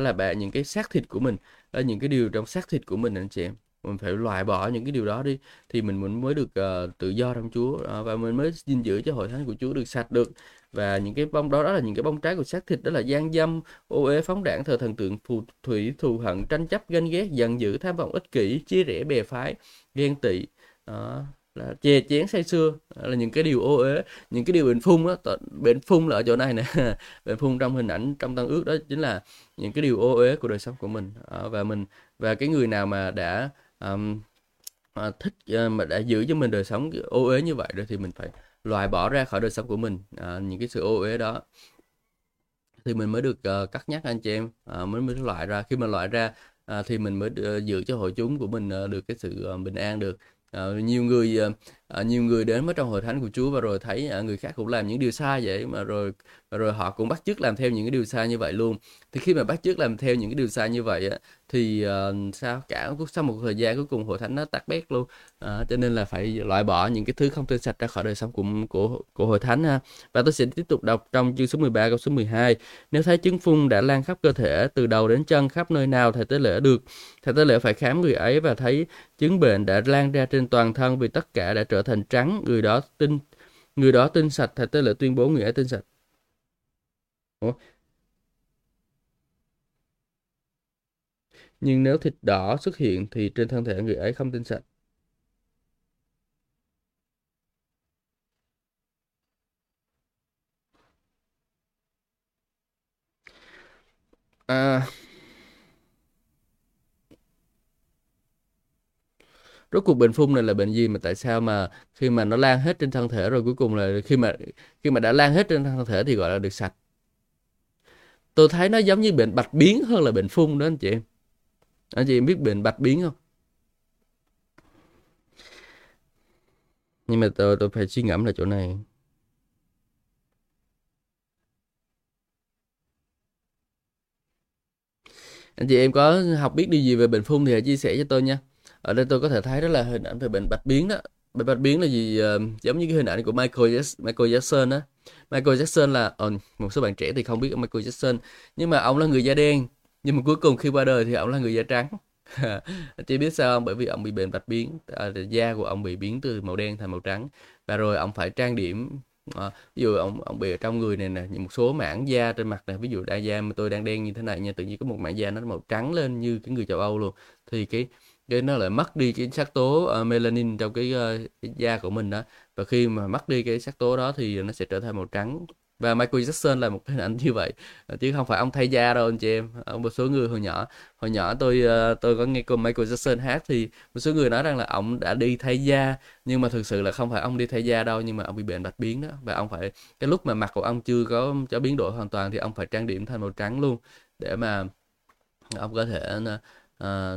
Là bạn những cái xác thịt của mình. Đó là những cái điều trong xác thịt của mình anh chị em. Mình phải loại bỏ những cái điều đó đi thì mình mới mới được uh, tự do trong Chúa uh, và mình mới gìn giữ cho hội thánh của Chúa được sạch được. Và những cái bông đó đó là những cái bông trái của xác thịt đó là gian dâm ô uế phóng đảng thờ thần tượng phù thủy thù hận tranh chấp ganh ghét giận dữ tham vọng ích kỷ chia rẽ bè phái ghen tị. Đó là chè chén say xưa à, là những cái điều ô uế những cái điều bệnh phun đó bệnh phun là ở chỗ này nè bệnh phun trong hình ảnh trong tăng ước đó chính là những cái điều ô uế của đời sống của mình. Ờ, và mình và cái người nào mà đã um, thích à, mà đã giữ cho mình đời sống ô uế như vậy rồi thì mình phải loại bỏ ra khỏi đời sống của mình à, những cái sự ô uế đó. Thì mình mới được uh, cắt nhắc anh chị em à, mới mới loại ra. Khi mà loại ra à, thì mình mới uh, giữ cho hội chúng của mình uh, được cái sự uh, bình an được. Ờ, nhiều người ờ, à, nhiều người đến với trong hội thánh của Chúa và rồi thấy à, người khác cũng làm những điều sai vậy mà rồi và rồi họ cũng bắt chước làm theo những cái điều sai như vậy luôn. Thì khi mà bắt chước làm theo những cái điều sai như vậy á, thì à, sao cả sau một thời gian cuối cùng hội thánh nó tắt bét luôn. À, cho nên là phải loại bỏ những cái thứ không tươi sạch ra khỏi đời sống của của của hội thánh ha. Và tôi sẽ tiếp tục đọc trong chương số 13 câu số 12 nếu thấy chứng phun đã lan khắp cơ thể từ đầu đến chân khắp nơi nào thầy tế lễ được? Thầy tế lễ phải khám người ấy và thấy chứng bệnh đã lan ra trên toàn thân vì tất cả đã trở trở thành trắng người đó tin người đó tin sạch thầy tế lễ tuyên bố người ấy tin sạch Ủa? Nhưng nếu thịt đỏ xuất hiện thì trên thân thể người ấy không tinh sạch. À, rốt cuộc bệnh phun này là bệnh gì mà tại sao mà khi mà nó lan hết trên thân thể rồi cuối cùng là khi mà khi mà đã lan hết trên thân thể thì gọi là được sạch? Tôi thấy nó giống như bệnh bạch biến hơn là bệnh phun đó anh chị. Em anh chị em biết bệnh bạch biến không? Nhưng mà tôi tôi phải suy ngẫm là chỗ này. Anh chị em có học biết điều gì về bệnh phun thì hãy chia sẻ cho tôi nha ở đây tôi có thể thấy đó là hình ảnh về bệnh bạch biến đó. Bệnh bạch biến là gì? Uh, giống như cái hình ảnh của Michael Jackson, Michael Jackson đó Michael Jackson là uh, một số bạn trẻ thì không biết Michael Jackson nhưng mà ông là người da đen. Nhưng mà cuối cùng khi qua đời thì ông là người da trắng. Chỉ biết sao không? Bởi vì ông bị bệnh bạch biến à, da của ông bị biến từ màu đen thành màu trắng. Và rồi ông phải trang điểm à, ví dụ ông ông bị ở trong người này nè một số mảng da trên mặt này ví dụ da da mà tôi đang đen như thế này nha tự nhiên có một mảng da nó màu trắng lên như cái người châu Âu luôn. Thì cái cái nó lại mất đi cái sắc tố uh, melanin trong cái, uh, cái da của mình đó và khi mà mất đi cái sắc tố đó thì nó sẽ trở thành màu trắng. Và Michael Jackson là một cái hình ảnh như vậy chứ không phải ông thay da đâu anh chị em một số người hồi nhỏ. Hồi nhỏ tôi ờ, tôi có nghe cô Michael Jackson hát thì một số người nói rằng là ông đã đi thay da nhưng mà thực sự là không phải ông đi thay da đâu nhưng mà ông bị bệnh bạch biến đó. Và ông phải cái lúc mà mặt của ông chưa có cho biến đổi hoàn toàn thì ông phải trang điểm thành màu trắng luôn để mà ông có thể à,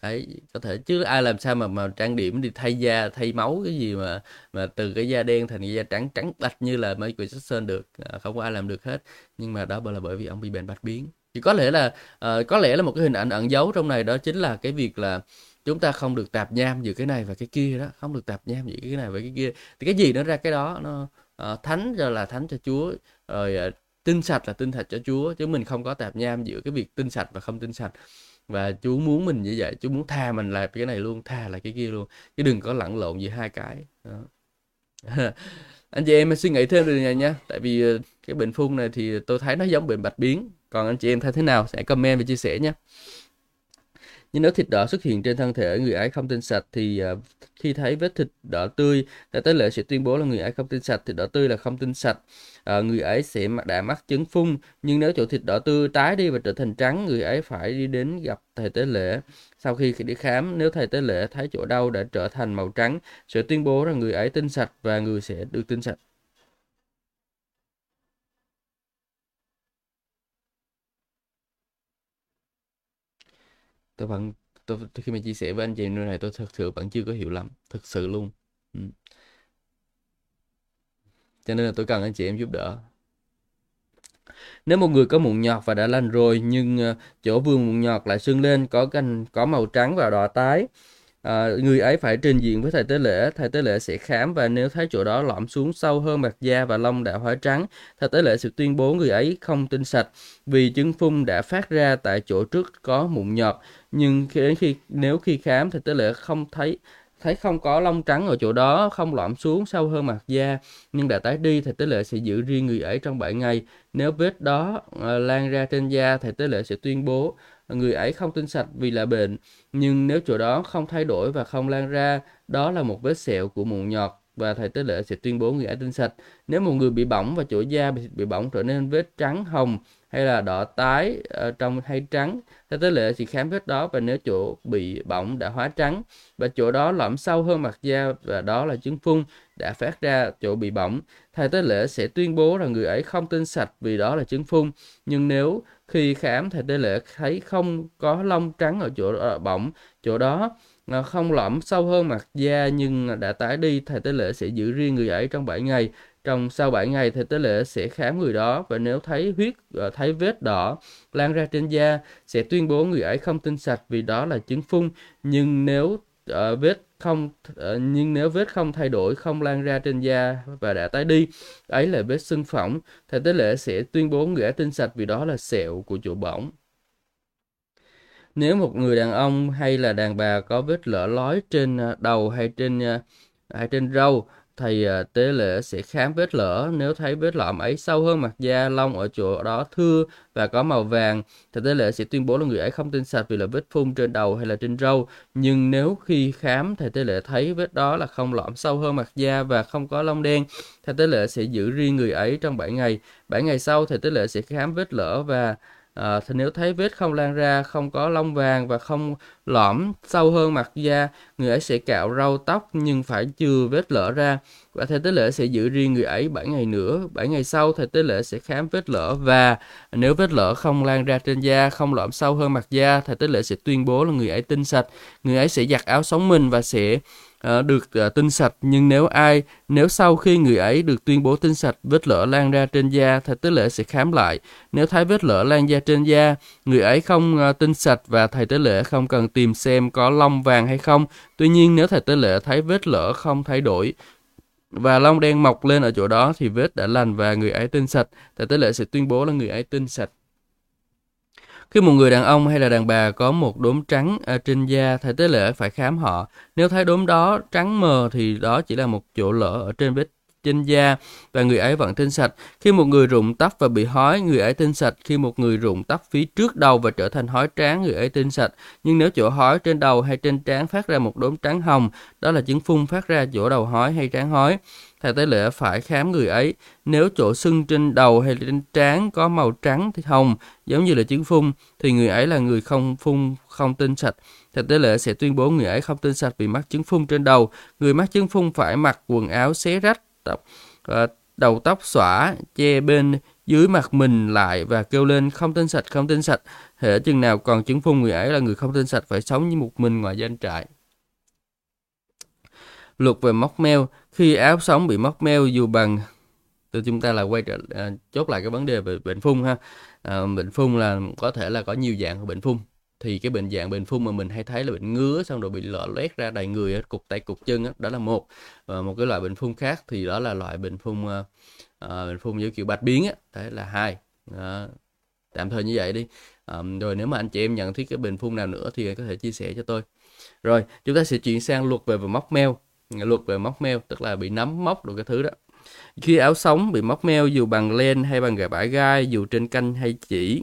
ấy có thể chứ ai làm sao mà mà trang điểm đi thay da thay máu cái gì mà mà từ cái da đen thành cái da trắng trắng bạch như là mấy Michael Jackson được. À, không có ai làm được hết. Nhưng mà đó là bởi vì ông bị bệnh bạch biến. Thì có lẽ là à, có lẽ là một cái hình ảnh ẩn giấu trong này đó chính là cái việc là chúng ta không được tạp nham giữa cái này và cái kia đó. Không được tạp nham giữa cái này và cái kia. Thì cái gì nó ra cái đó nó à, thánh cho là thánh cho Chúa rồi à, tinh sạch là tinh sạch cho Chúa chứ mình không có tạp nham giữa cái việc tinh sạch và không tinh sạch và Chúa muốn mình như vậy Chúa muốn tha mình là cái này luôn, tha là cái kia luôn. Chứ đừng có lẫn lộn giữa hai cái. Đó. anh chị em suy nghĩ thêm được này nha. Tại vì ờ, cái bệnh phun này thì tôi thấy nó giống bệnh bạch biến. Còn anh chị em thấy thế nào? Sẽ comment và chia sẻ nhé nhưng nếu thịt đỏ xuất hiện trên thân thể người ấy không tinh sạch thì uh, khi thấy vết thịt đỏ tươi, tại tế lễ sẽ tuyên bố là người ấy không tinh sạch, thịt đỏ tươi là không tinh sạch. Uh, người ấy sẽ đã mắc chứng phun, nhưng nếu chỗ thịt đỏ tươi tái đi và trở thành trắng, người ấy phải đi đến gặp thầy tế lễ. Sau khi đi khám, nếu thầy tế lễ thấy chỗ đau đã trở thành màu trắng, sẽ tuyên bố rằng người ấy tinh sạch và người sẽ được tinh sạch. Tôi vẫn tôi khi mà chia sẻ với anh chị nơi này tôi thật sự vẫn chưa có hiểu lắm thực sự luôn ừ. cho nên là tôi cần anh chị em giúp đỡ nếu một người có mụn nhọt và đã lành rồi, nhưng ờ, chỗ vương mụn nhọt lại sưng lên, có cành, có màu trắng và đỏ tái à, người ấy phải trình diện với thầy tế lễ thầy tế lễ sẽ khám và nếu thấy chỗ đó lõm xuống sâu hơn mặt da và lông đã hóa trắng thầy tế lễ sẽ tuyên bố người ấy không tinh sạch vì chứng phun đã phát ra tại chỗ trước có mụn nhọt. Nhưng đến khi nếu khi khám thầy tế lễ không thấy thấy không có lông trắng ở chỗ đó không lõm xuống sâu hơn mặt da nhưng đã tái đi thầy tế lễ sẽ giữ riêng người ấy trong 7 ngày. Nếu vết đó uh, lan ra trên da thầy tế lễ sẽ tuyên bố người ấy không tinh sạch vì là bệnh. Nhưng nếu chỗ đó không thay đổi và không lan ra đó là một vết sẹo của mụn nhọt. Và thầy tế lễ sẽ tuyên bố người ấy tinh sạch. Nếu một người bị bỏng và chỗ da bị, bị bỏng trở nên vết trắng hồng hay là đỏ tái ở trong hay trắng thầy tế lễ sẽ khám vết đó và nếu chỗ bị bỏng đã hóa trắng và chỗ đó lõm sâu hơn mặt da và đó là chứng phun đã phát ra chỗ bị bỏng thầy tế lễ sẽ tuyên bố rằng người ấy không tinh sạch vì đó là chứng phun nhưng nếu khi khám thầy tế lễ thấy không có lông trắng ở chỗ ở bỏng chỗ đó à, không lõm sâu hơn mặt da nhưng đã tái đi thầy tế lễ sẽ giữ riêng người ấy trong 7 ngày. Trong sau 7 ngày thầy tế lễ sẽ khám người đó và nếu thấy huyết à, thấy vết đỏ lan ra trên da sẽ tuyên bố người ấy không tinh sạch vì đó là chứng phun nhưng nếu uh, vết không ờ, nhưng nếu vết không thay đổi, không lan ra trên da và đã tái đi, ấy là vết sưng phỏng. Thầy tế lễ sẽ tuyên bố người ấy tinh sạch vì đó là sẹo của chỗ bỏng. Nếu một người đàn ông hay là đàn bà có vết lở lói trên ờ, đầu hay trên ờ, hay trên râu thầy à, tế lễ sẽ khám vết lở. Nếu thấy vết lõm ấy sâu hơn mặt da, lông ở chỗ đó thưa và có màu vàng thầy tế lễ sẽ tuyên bố là người ấy không tin sạch vì là vết phun trên đầu hay là trên râu. Nhưng nếu khi khám thầy tế lễ thấy vết đó là không lõm sâu hơn mặt da và không có lông đen thầy tế lễ sẽ giữ riêng người ấy trong 7 ngày. 7 ngày sau thầy tế lễ sẽ khám vết lở và À, thì nếu thấy vết không lan ra, không có lông vàng và không lõm sâu hơn mặt da, người ấy sẽ cạo râu tóc nhưng phải chừa vết lở ra. Và thầy tế lễ sẽ giữ riêng người ấy 7 ngày nữa. 7 ngày sau thầy tế lễ sẽ khám vết lở và nếu vết lở không lan ra trên da, không lõm sâu hơn mặt da, thầy tế lễ sẽ tuyên bố là người ấy tinh sạch. Người ấy sẽ giặt áo sống mình và sẽ uh, được uh, tinh sạch nhưng nếu ai nếu sau khi người ấy được tuyên bố tinh sạch vết lở lan ra trên da thầy tế lễ sẽ khám lại. Nếu thấy vết lở lan ra trên da người ấy không uh, tinh sạch và thầy tế lễ không cần tìm xem có lông vàng hay không. Tuy nhiên nếu thầy tế lễ thấy vết lở không thay đổi và lông đen mọc lên ở chỗ đó thì vết đã lành và người ấy tinh sạch thầy tế lễ sẽ tuyên bố là người ấy tinh sạch khi một người đàn ông hay là đàn bà có một đốm trắng ở trên da, thầy tế lễ phải khám họ. Nếu thấy đốm đó trắng mờ thì đó chỉ là một chỗ lỡ ở trên vết trên da và người ấy vẫn tinh sạch. Khi một người rụng tóc và bị hói, người ấy tinh sạch. Khi một người rụng tóc phía trước đầu và trở thành hói trán, người ấy tinh sạch. Nhưng nếu chỗ hói trên đầu hay trên trán phát ra một đốm trắng hồng, đó là chứng phun phát ra chỗ đầu hói hay trán hói thầy tế lễ phải khám người ấy. Nếu chỗ sưng trên đầu hay trên trán có màu trắng thì hồng, giống như là chứng phun, thì người ấy là người không phun, không tinh sạch. Thầy tế lễ sẽ tuyên bố người ấy không tinh sạch vì mắc chứng phun trên đầu. Người mắc chứng phun phải mặc quần áo xé rách, tập, ờ, đầu tóc xõa, che bên dưới mặt mình lại và kêu lên không tinh sạch, không tinh sạch. Hệ chừng nào còn chứng phun người ấy là người không tinh sạch phải sống như một mình ngoài danh trại. Luật về móc meo, khi áo sống bị móc meo dù bằng từ chúng ta là quay trở à, chốt lại cái vấn đề về bệnh phun ha. À, bệnh phun là có thể là có nhiều dạng của bệnh phun thì cái bệnh dạng bệnh phun mà mình hay thấy là bệnh ngứa xong rồi bị lở loét ra đầy người cục tay cục chân đó, đó là một. Và một cái loại bệnh phun khác thì đó là loại bệnh phun uh, à, à, bệnh phun như kiểu bạch biến á đấy là hai. Đó. tạm thời như vậy đi. Um, rồi nếu mà anh chị em nhận thấy cái bệnh phun nào nữa thì có thể chia sẻ cho tôi. Rồi chúng ta sẽ chuyển sang luật về móc meo luật về móc meo tức là bị nấm móc được cái thứ đó khi áo sống bị móc meo dù bằng len hay bằng gà bãi gai dù trên canh hay chỉ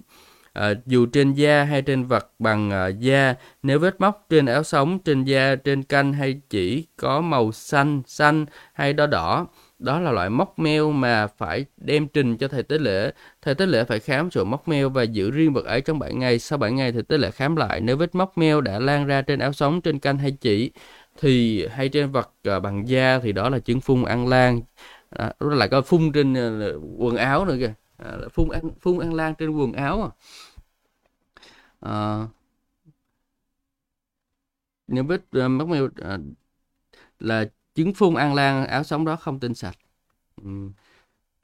à, dù trên da hay trên vật bằng à, da nếu vết móc trên áo sống trên da trên canh hay chỉ có màu xanh xanh hay đỏ đỏ đó là loại móc meo mà phải đem trình cho thầy tế lễ. Thầy tế lễ phải khám chỗ móc meo và giữ riêng vật ấy trong 7 ngày. Sau 7 ngày thầy tế lễ khám lại nếu vết móc meo đã lan ra trên áo sống, trên canh hay chỉ thì hay trên vật uh, bằng da thì đó là chứng phun ăn lan. À, đó là có phun trên uh, quần áo nữa kìa. À, phun ăn phun ăn lan trên quần áo à. à nếu biết mắc uh, là trứng phun an lan áo sống đó không tinh sạch ừ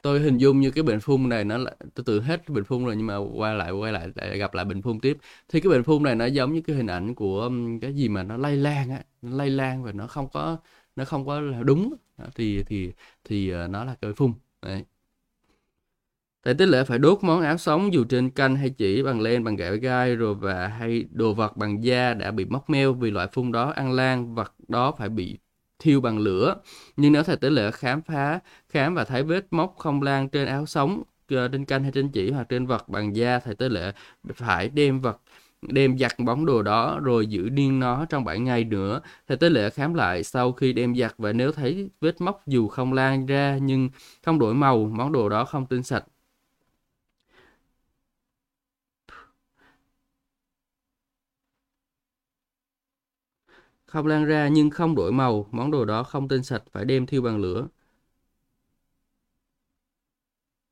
tôi hình dung như cái bệnh phun này nó là tôi tự hết bệnh phun rồi nhưng mà qua lại quay lại lại gặp lại bệnh phun tiếp. Thì cái bệnh phun này nó giống như cái hình ảnh của cái gì mà nó lây lan á nó lây lan và nó không có nó không có là đúng thì thì thì ờ, nó là cái phun. Đấy. Tại tế lễ phải đốt món áo sống dù trên canh hay chỉ bằng len, bằng gạo gai rồi và hay đồ vật bằng da đã bị móc meo vì loại phun đó ăn lan, vật đó phải bị thiêu bằng lửa. Nhưng nếu thầy tế lễ khám phá, khám và thấy vết móc không lan trên áo sống, ờ, trên canh hay trên chỉ hoặc trên vật bằng da, thầy tế lễ phải đem vật đem giặt bóng đồ đó rồi giữ điên nó trong 7 ngày nữa. Thầy tế lễ khám lại sau khi đem giặt và nếu thấy vết móc dù không lan ra nhưng không đổi màu, món đồ đó không tinh sạch không lan ra nhưng không đổi màu, món đồ đó không tinh sạch phải đem thiêu bằng lửa.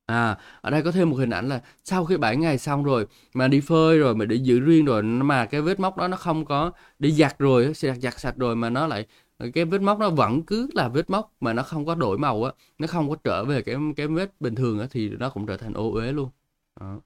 À, ở đây có thêm một hình ảnh là sau khi 7 ngày xong rồi mà đi phơi rồi mà để giữ riêng rồi mà cái vết móc đó nó không có đi giặt rồi, sẽ giặt sạch rồi mà nó lại cái vết móc nó vẫn cứ là vết móc mà nó không có đổi màu á, nó không có trở về cái cái vết bình thường á thì nó cũng trở thành ô uế luôn. Đó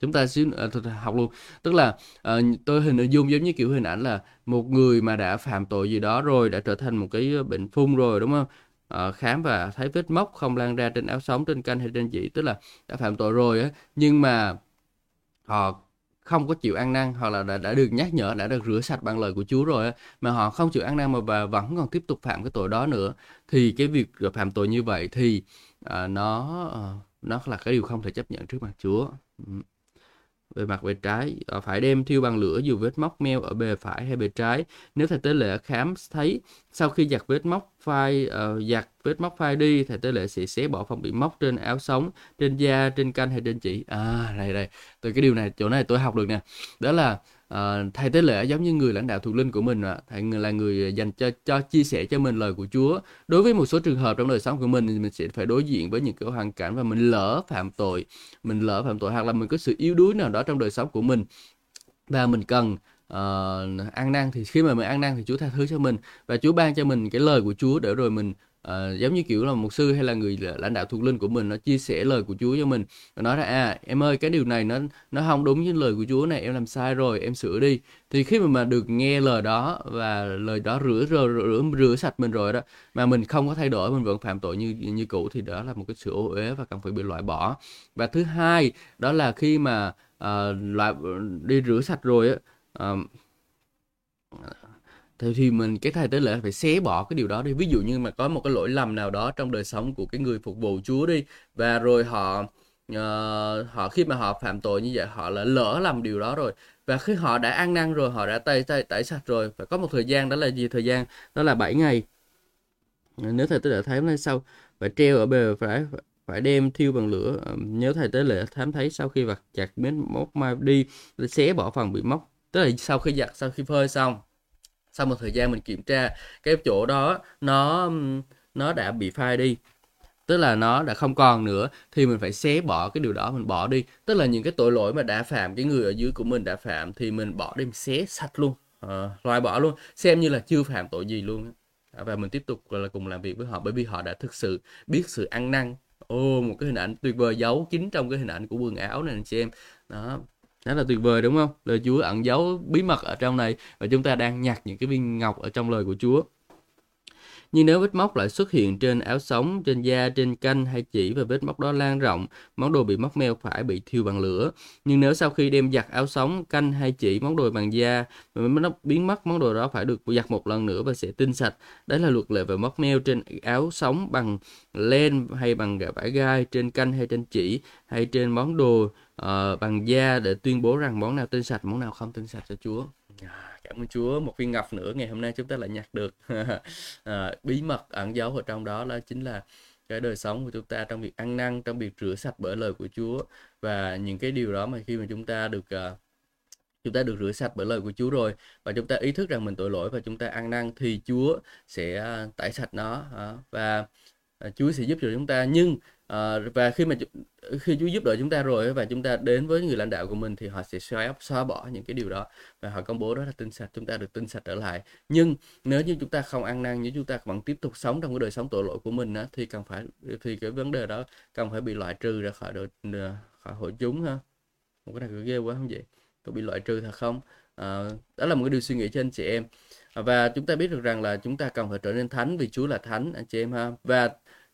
chúng ta xíu à, học luôn. Tức là ờ, tôi hình dung giống như kiểu hình ảnh là một người mà đã phạm tội gì đó rồi đã trở thành một cái bệnh phun rồi đúng không? À, khám và thấy vết móc không lan ra trên áo sống trên canh hay trên dĩ tức là đã phạm tội rồi á. Nhưng mà họ không có chịu ăn năn hoặc là đã, đã được nhắc nhở đã được rửa sạch bằng lời của Chúa rồi á mà họ không chịu ăn năn mà và vẫn còn tiếp tục phạm cái tội đó nữa. Thì cái việc phạm tội như vậy thì à, nó à, nó là cái điều không thể chấp nhận trước mặt Chúa bề về mặt bề trái. Ờ, phải đem thiêu bằng lửa dù vết móc meo ở bề phải hay bề trái. Nếu thầy tế lễ khám thấy sau khi giặt vết móc phai uh, giặt vết móc phai đi thầy tế lễ sẽ xé bỏ phần bị móc trên áo sống trên da trên canh hay trên chỉ. À này này. Từ cái điều này chỗ này tôi học được nè. Đó là à, thầy tế lễ giống như người lãnh đạo thuộc linh của mình ạ. thầy là người dành cho cho chia sẻ cho mình lời của Chúa đối với một số trường hợp trong đời sống của mình thì mình sẽ phải đối diện với những cái hoàn cảnh và mình lỡ phạm tội mình lỡ phạm tội hoặc là mình có sự yếu đuối nào đó trong đời sống của mình và mình cần uh, ăn năn thì khi mà mình ăn năn thì Chúa tha thứ cho mình và Chúa ban cho mình cái lời của Chúa để rồi mình uh, giống như kiểu là một sư hay là người lãnh đạo thuộc linh của mình nó chia sẻ lời của Chúa cho mình và nói ra à em ơi cái điều này nó nó không đúng với lời của Chúa này em làm sai rồi em sửa đi. Thì khi mà mà được nghe lời đó và lời đó rửa rửa rửa, rửa sạch mình rồi đó mà mình không có thay đổi mình vẫn phạm tội như như cũ thì đó là một cái sự ô uế và cần phải bị loại bỏ. Và thứ hai đó là khi mà uh, loại đi rửa sạch rồi á uh, thì thì mình cái thầy tế lễ phải xé bỏ cái điều đó đi. Ví dụ như mà có một cái lỗi lầm nào đó trong đời sống của cái người phục vụ Chúa đi và rồi họ uh, họ khi mà họ phạm tội như vậy họ là lỡ làm điều đó rồi. Và khi họ đã ăn năn rồi họ đã tẩy tẩy tẩy sạch rồi phải có một thời gian đó là gì? Thời gian đó là 7 ngày. Nếu thầy tế lễ thấy hôm sau phải treo ở bề phải phải đem thiêu bằng lửa. Ờ, nhớ thầy tế lễ thám thấy sau khi vặt chặt miếng móc mai đi xé bỏ phần bị móc. Tức là sau khi giặt sau khi phơi xong sau một thời gian mình kiểm tra cái chỗ đó nó nó đã bị phai đi. Tức là nó đã không còn nữa thì mình phải xé bỏ cái điều đó mình bỏ đi. Tức là những cái tội lỗi mà đã phạm cái người ở dưới của mình đã phạm thì mình bỏ đi mình xé sạch luôn. À, loại bỏ luôn. Xem như là chưa phạm tội gì luôn và mình tiếp tục là cùng làm việc với họ bởi vì họ đã thực sự biết sự ăn năn. Ô một cái hình ảnh tuyệt vời giấu kín trong cái hình ảnh của quần áo này anh chị em. Đó rất là tuyệt vời, đúng không? Lời Chúa ẩn giấu bí mật ở trong này và chúng ta đang nhặt những cái viên ngọc ở trong lời của Chúa nhưng nếu vết móc lại xuất hiện trên áo sống, trên da, trên canh hay chỉ và vết móc đó lan rộng, món đồ bị móc meo phải bị thiêu bằng lửa. Nhưng nếu sau khi đem giặt áo sống, canh hay chỉ món đồ bằng da, nó biến mất món đồ đó phải được giặt một lần nữa và sẽ tinh sạch. Đấy là luật lệ về móc meo trên áo sống bằng len hay bằng vải gai, trên canh hay trên chỉ hay trên món đồ uh, bằng da để tuyên bố rằng món nào tinh sạch, món nào không tinh sạch cho Chúa. Yeah cảm ơn Chúa. Một viên ngọc nữa ngày hôm nay chúng ta lại nhặt được. À, bí mật ẩn giấu ở trong đó đó chính là cái đời sống của chúng ta trong việc ăn năn trong việc rửa sạch bởi lời của Chúa. Và những cái điều đó mà khi mà chúng ta được uh, chúng ta được rửa sạch bởi lời của Chúa rồi và chúng ta ý thức rằng mình tội lỗi và chúng ta ăn năn thì Chúa sẽ ờ, tẩy sạch nó và Chúa sẽ giúp cho chúng ta. Nhưng À, và khi mà khi Chúa giúp đỡ chúng ta rồi và chúng ta đến với người lãnh đạo của mình thì họ sẽ xóa xóa bỏ những cái điều đó và họ công bố đó là tinh sạch chúng ta được tinh sạch trở lại. Nhưng nếu như chúng ta không ăn năn nếu chúng ta vẫn tiếp tục sống trong cái đời sống tội lỗi của mình á, thì cần phải thì cái vấn đề đó cần phải bị loại trừ ra khỏi đội khỏi hội chúng ha. Một cái này ghê quá không vậy? Có bị loại trừ thật không? À, đó là một cái điều suy nghĩ cho anh chị em. Và chúng ta biết được rằng là chúng ta cần phải trở nên thánh vì Chúa là thánh anh chị em ha. Và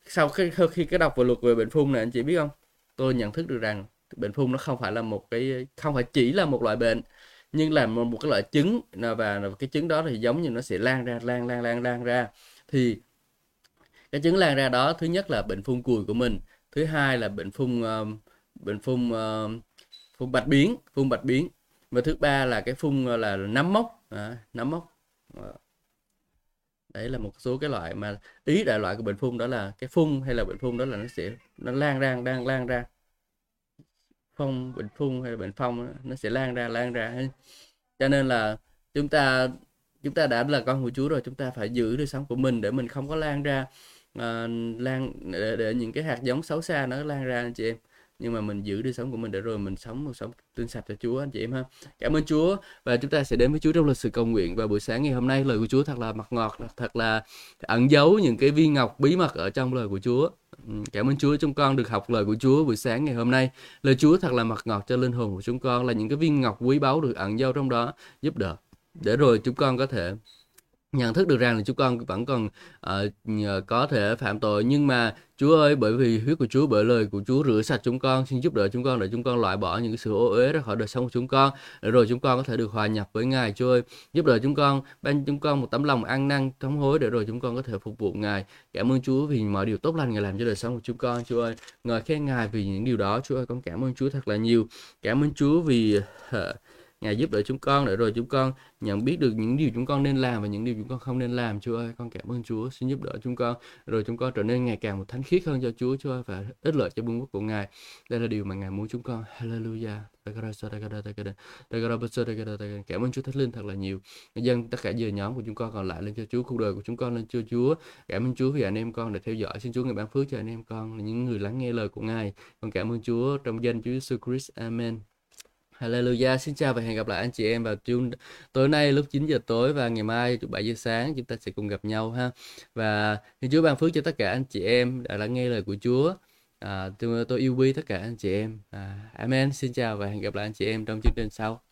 sau khi khi cái đọc về luật về bệnh phun này anh chị biết không? Tôi nhận thức được rằng bệnh phun nó không phải là một cái không phải chỉ là một loại bệnh nhưng là một, một cái loại trứng và cái trứng đó thì giống như nó sẽ lan ra lan lan lan lan ra. Thì cái trứng lan ra đó thứ nhất là bệnh phun cùi của mình thứ hai là bệnh phun uh, bệnh phun uh, phun bạch biến phun bạch biến. Và thứ ba là cái phun ờ, là nấm mốc. À, nấm mốc đấy là một số cái loại mà ý đại loại của bệnh phun đó là cái phun hay là bệnh phun đó là nó sẽ nó lan ra đang lan ra. Phong bệnh phun hay là bệnh phong nó sẽ lan ra lan ra. Cho nên là chúng ta chúng ta đã là con của Chúa rồi chúng ta phải giữ đời sống của mình để mình không có lan ra uh, lan để, để những cái hạt giống xấu xa nó lan ra anh chị em nhưng mà mình giữ đời sống của mình để rồi mình sống một sống tinh sạch cho Chúa, anh chị em ha. Cảm ơn Chúa. Và chúng ta sẽ đến với Chúa trong lịch sử cầu nguyện. Và buổi sáng ngày hôm nay, lời của Chúa thật là mặt ngọt, thật là ẩn giấu những cái viên ngọc bí mật ở trong lời của Chúa. Ừ, cảm ơn Chúa, chúng con được học lời của Chúa buổi sáng ngày hôm nay. Lời Chúa thật là mặt ngọt cho linh hồn của chúng con, là những cái viên ngọc quý báu được ẩn giấu trong đó, giúp đỡ. Để rồi chúng con có thể nhận thức được rằng là chúng con vẫn còn uh, có thể phạm tội. Nhưng mà Chúa ơi bởi vì huyết của Chúa bởi lời của Chúa rửa sạch chúng con xin giúp đỡ chúng con để chúng con loại bỏ những cái sự ô uế ra khỏi đời sống của chúng con để rồi chúng con có thể được hòa nhập với Ngài. Chúa ơi giúp đỡ chúng con ban chúng con một tấm lòng ăn năn thống hối để rồi chúng con có thể phục vụ Ngài. Cảm ơn Chúa vì mọi điều tốt lành Ngài làm cho đời sống của chúng con Chúa ơi. Ngợi khen Ngài vì những điều đó. Chúa ơi con cảm ơn Chúa thật là nhiều. Cảm ơn Chúa vì uh, Ngài giúp đỡ chúng con, để rồi chúng con nhận biết được những điều chúng con nên làm và những điều chúng con không nên làm. Chúa ơi, con cảm ơn Chúa, xin giúp đỡ chúng con. Rồi chúng con trở nên ngày càng một thánh khiết hơn cho Chúa Chúa ơi, và ích lợi cho vương quốc của Ngài. Đây là điều mà Ngài muốn chúng con. Hallelujah. Cảm ơn Chúa Thánh Linh thật là nhiều. Dân, tất cả giờ nhóm của chúng con còn lại lên cho Chúa, cuộc đời của chúng con lên cho Chúa. Cảm ơn Chúa vì anh em con để theo dõi. Xin Chúa ngài ban phước cho anh em con là những người lắng nghe lời của Ngài. Con cảm ơn Chúa trong danh Chúa Jesus Christ. Amen. Hallelujah, xin chào và hẹn gặp lại anh chị em vào chung tối nay lúc 9 giờ tối và ngày mai 7 giờ sáng chúng ta sẽ cùng gặp nhau ha. Và xin Chúa ban phước cho tất cả anh chị em đã lắng nghe lời của Chúa. À, tôi, tôi yêu quý tất cả anh chị em. À, amen. Xin chào và hẹn gặp lại anh chị em trong chương trình sau.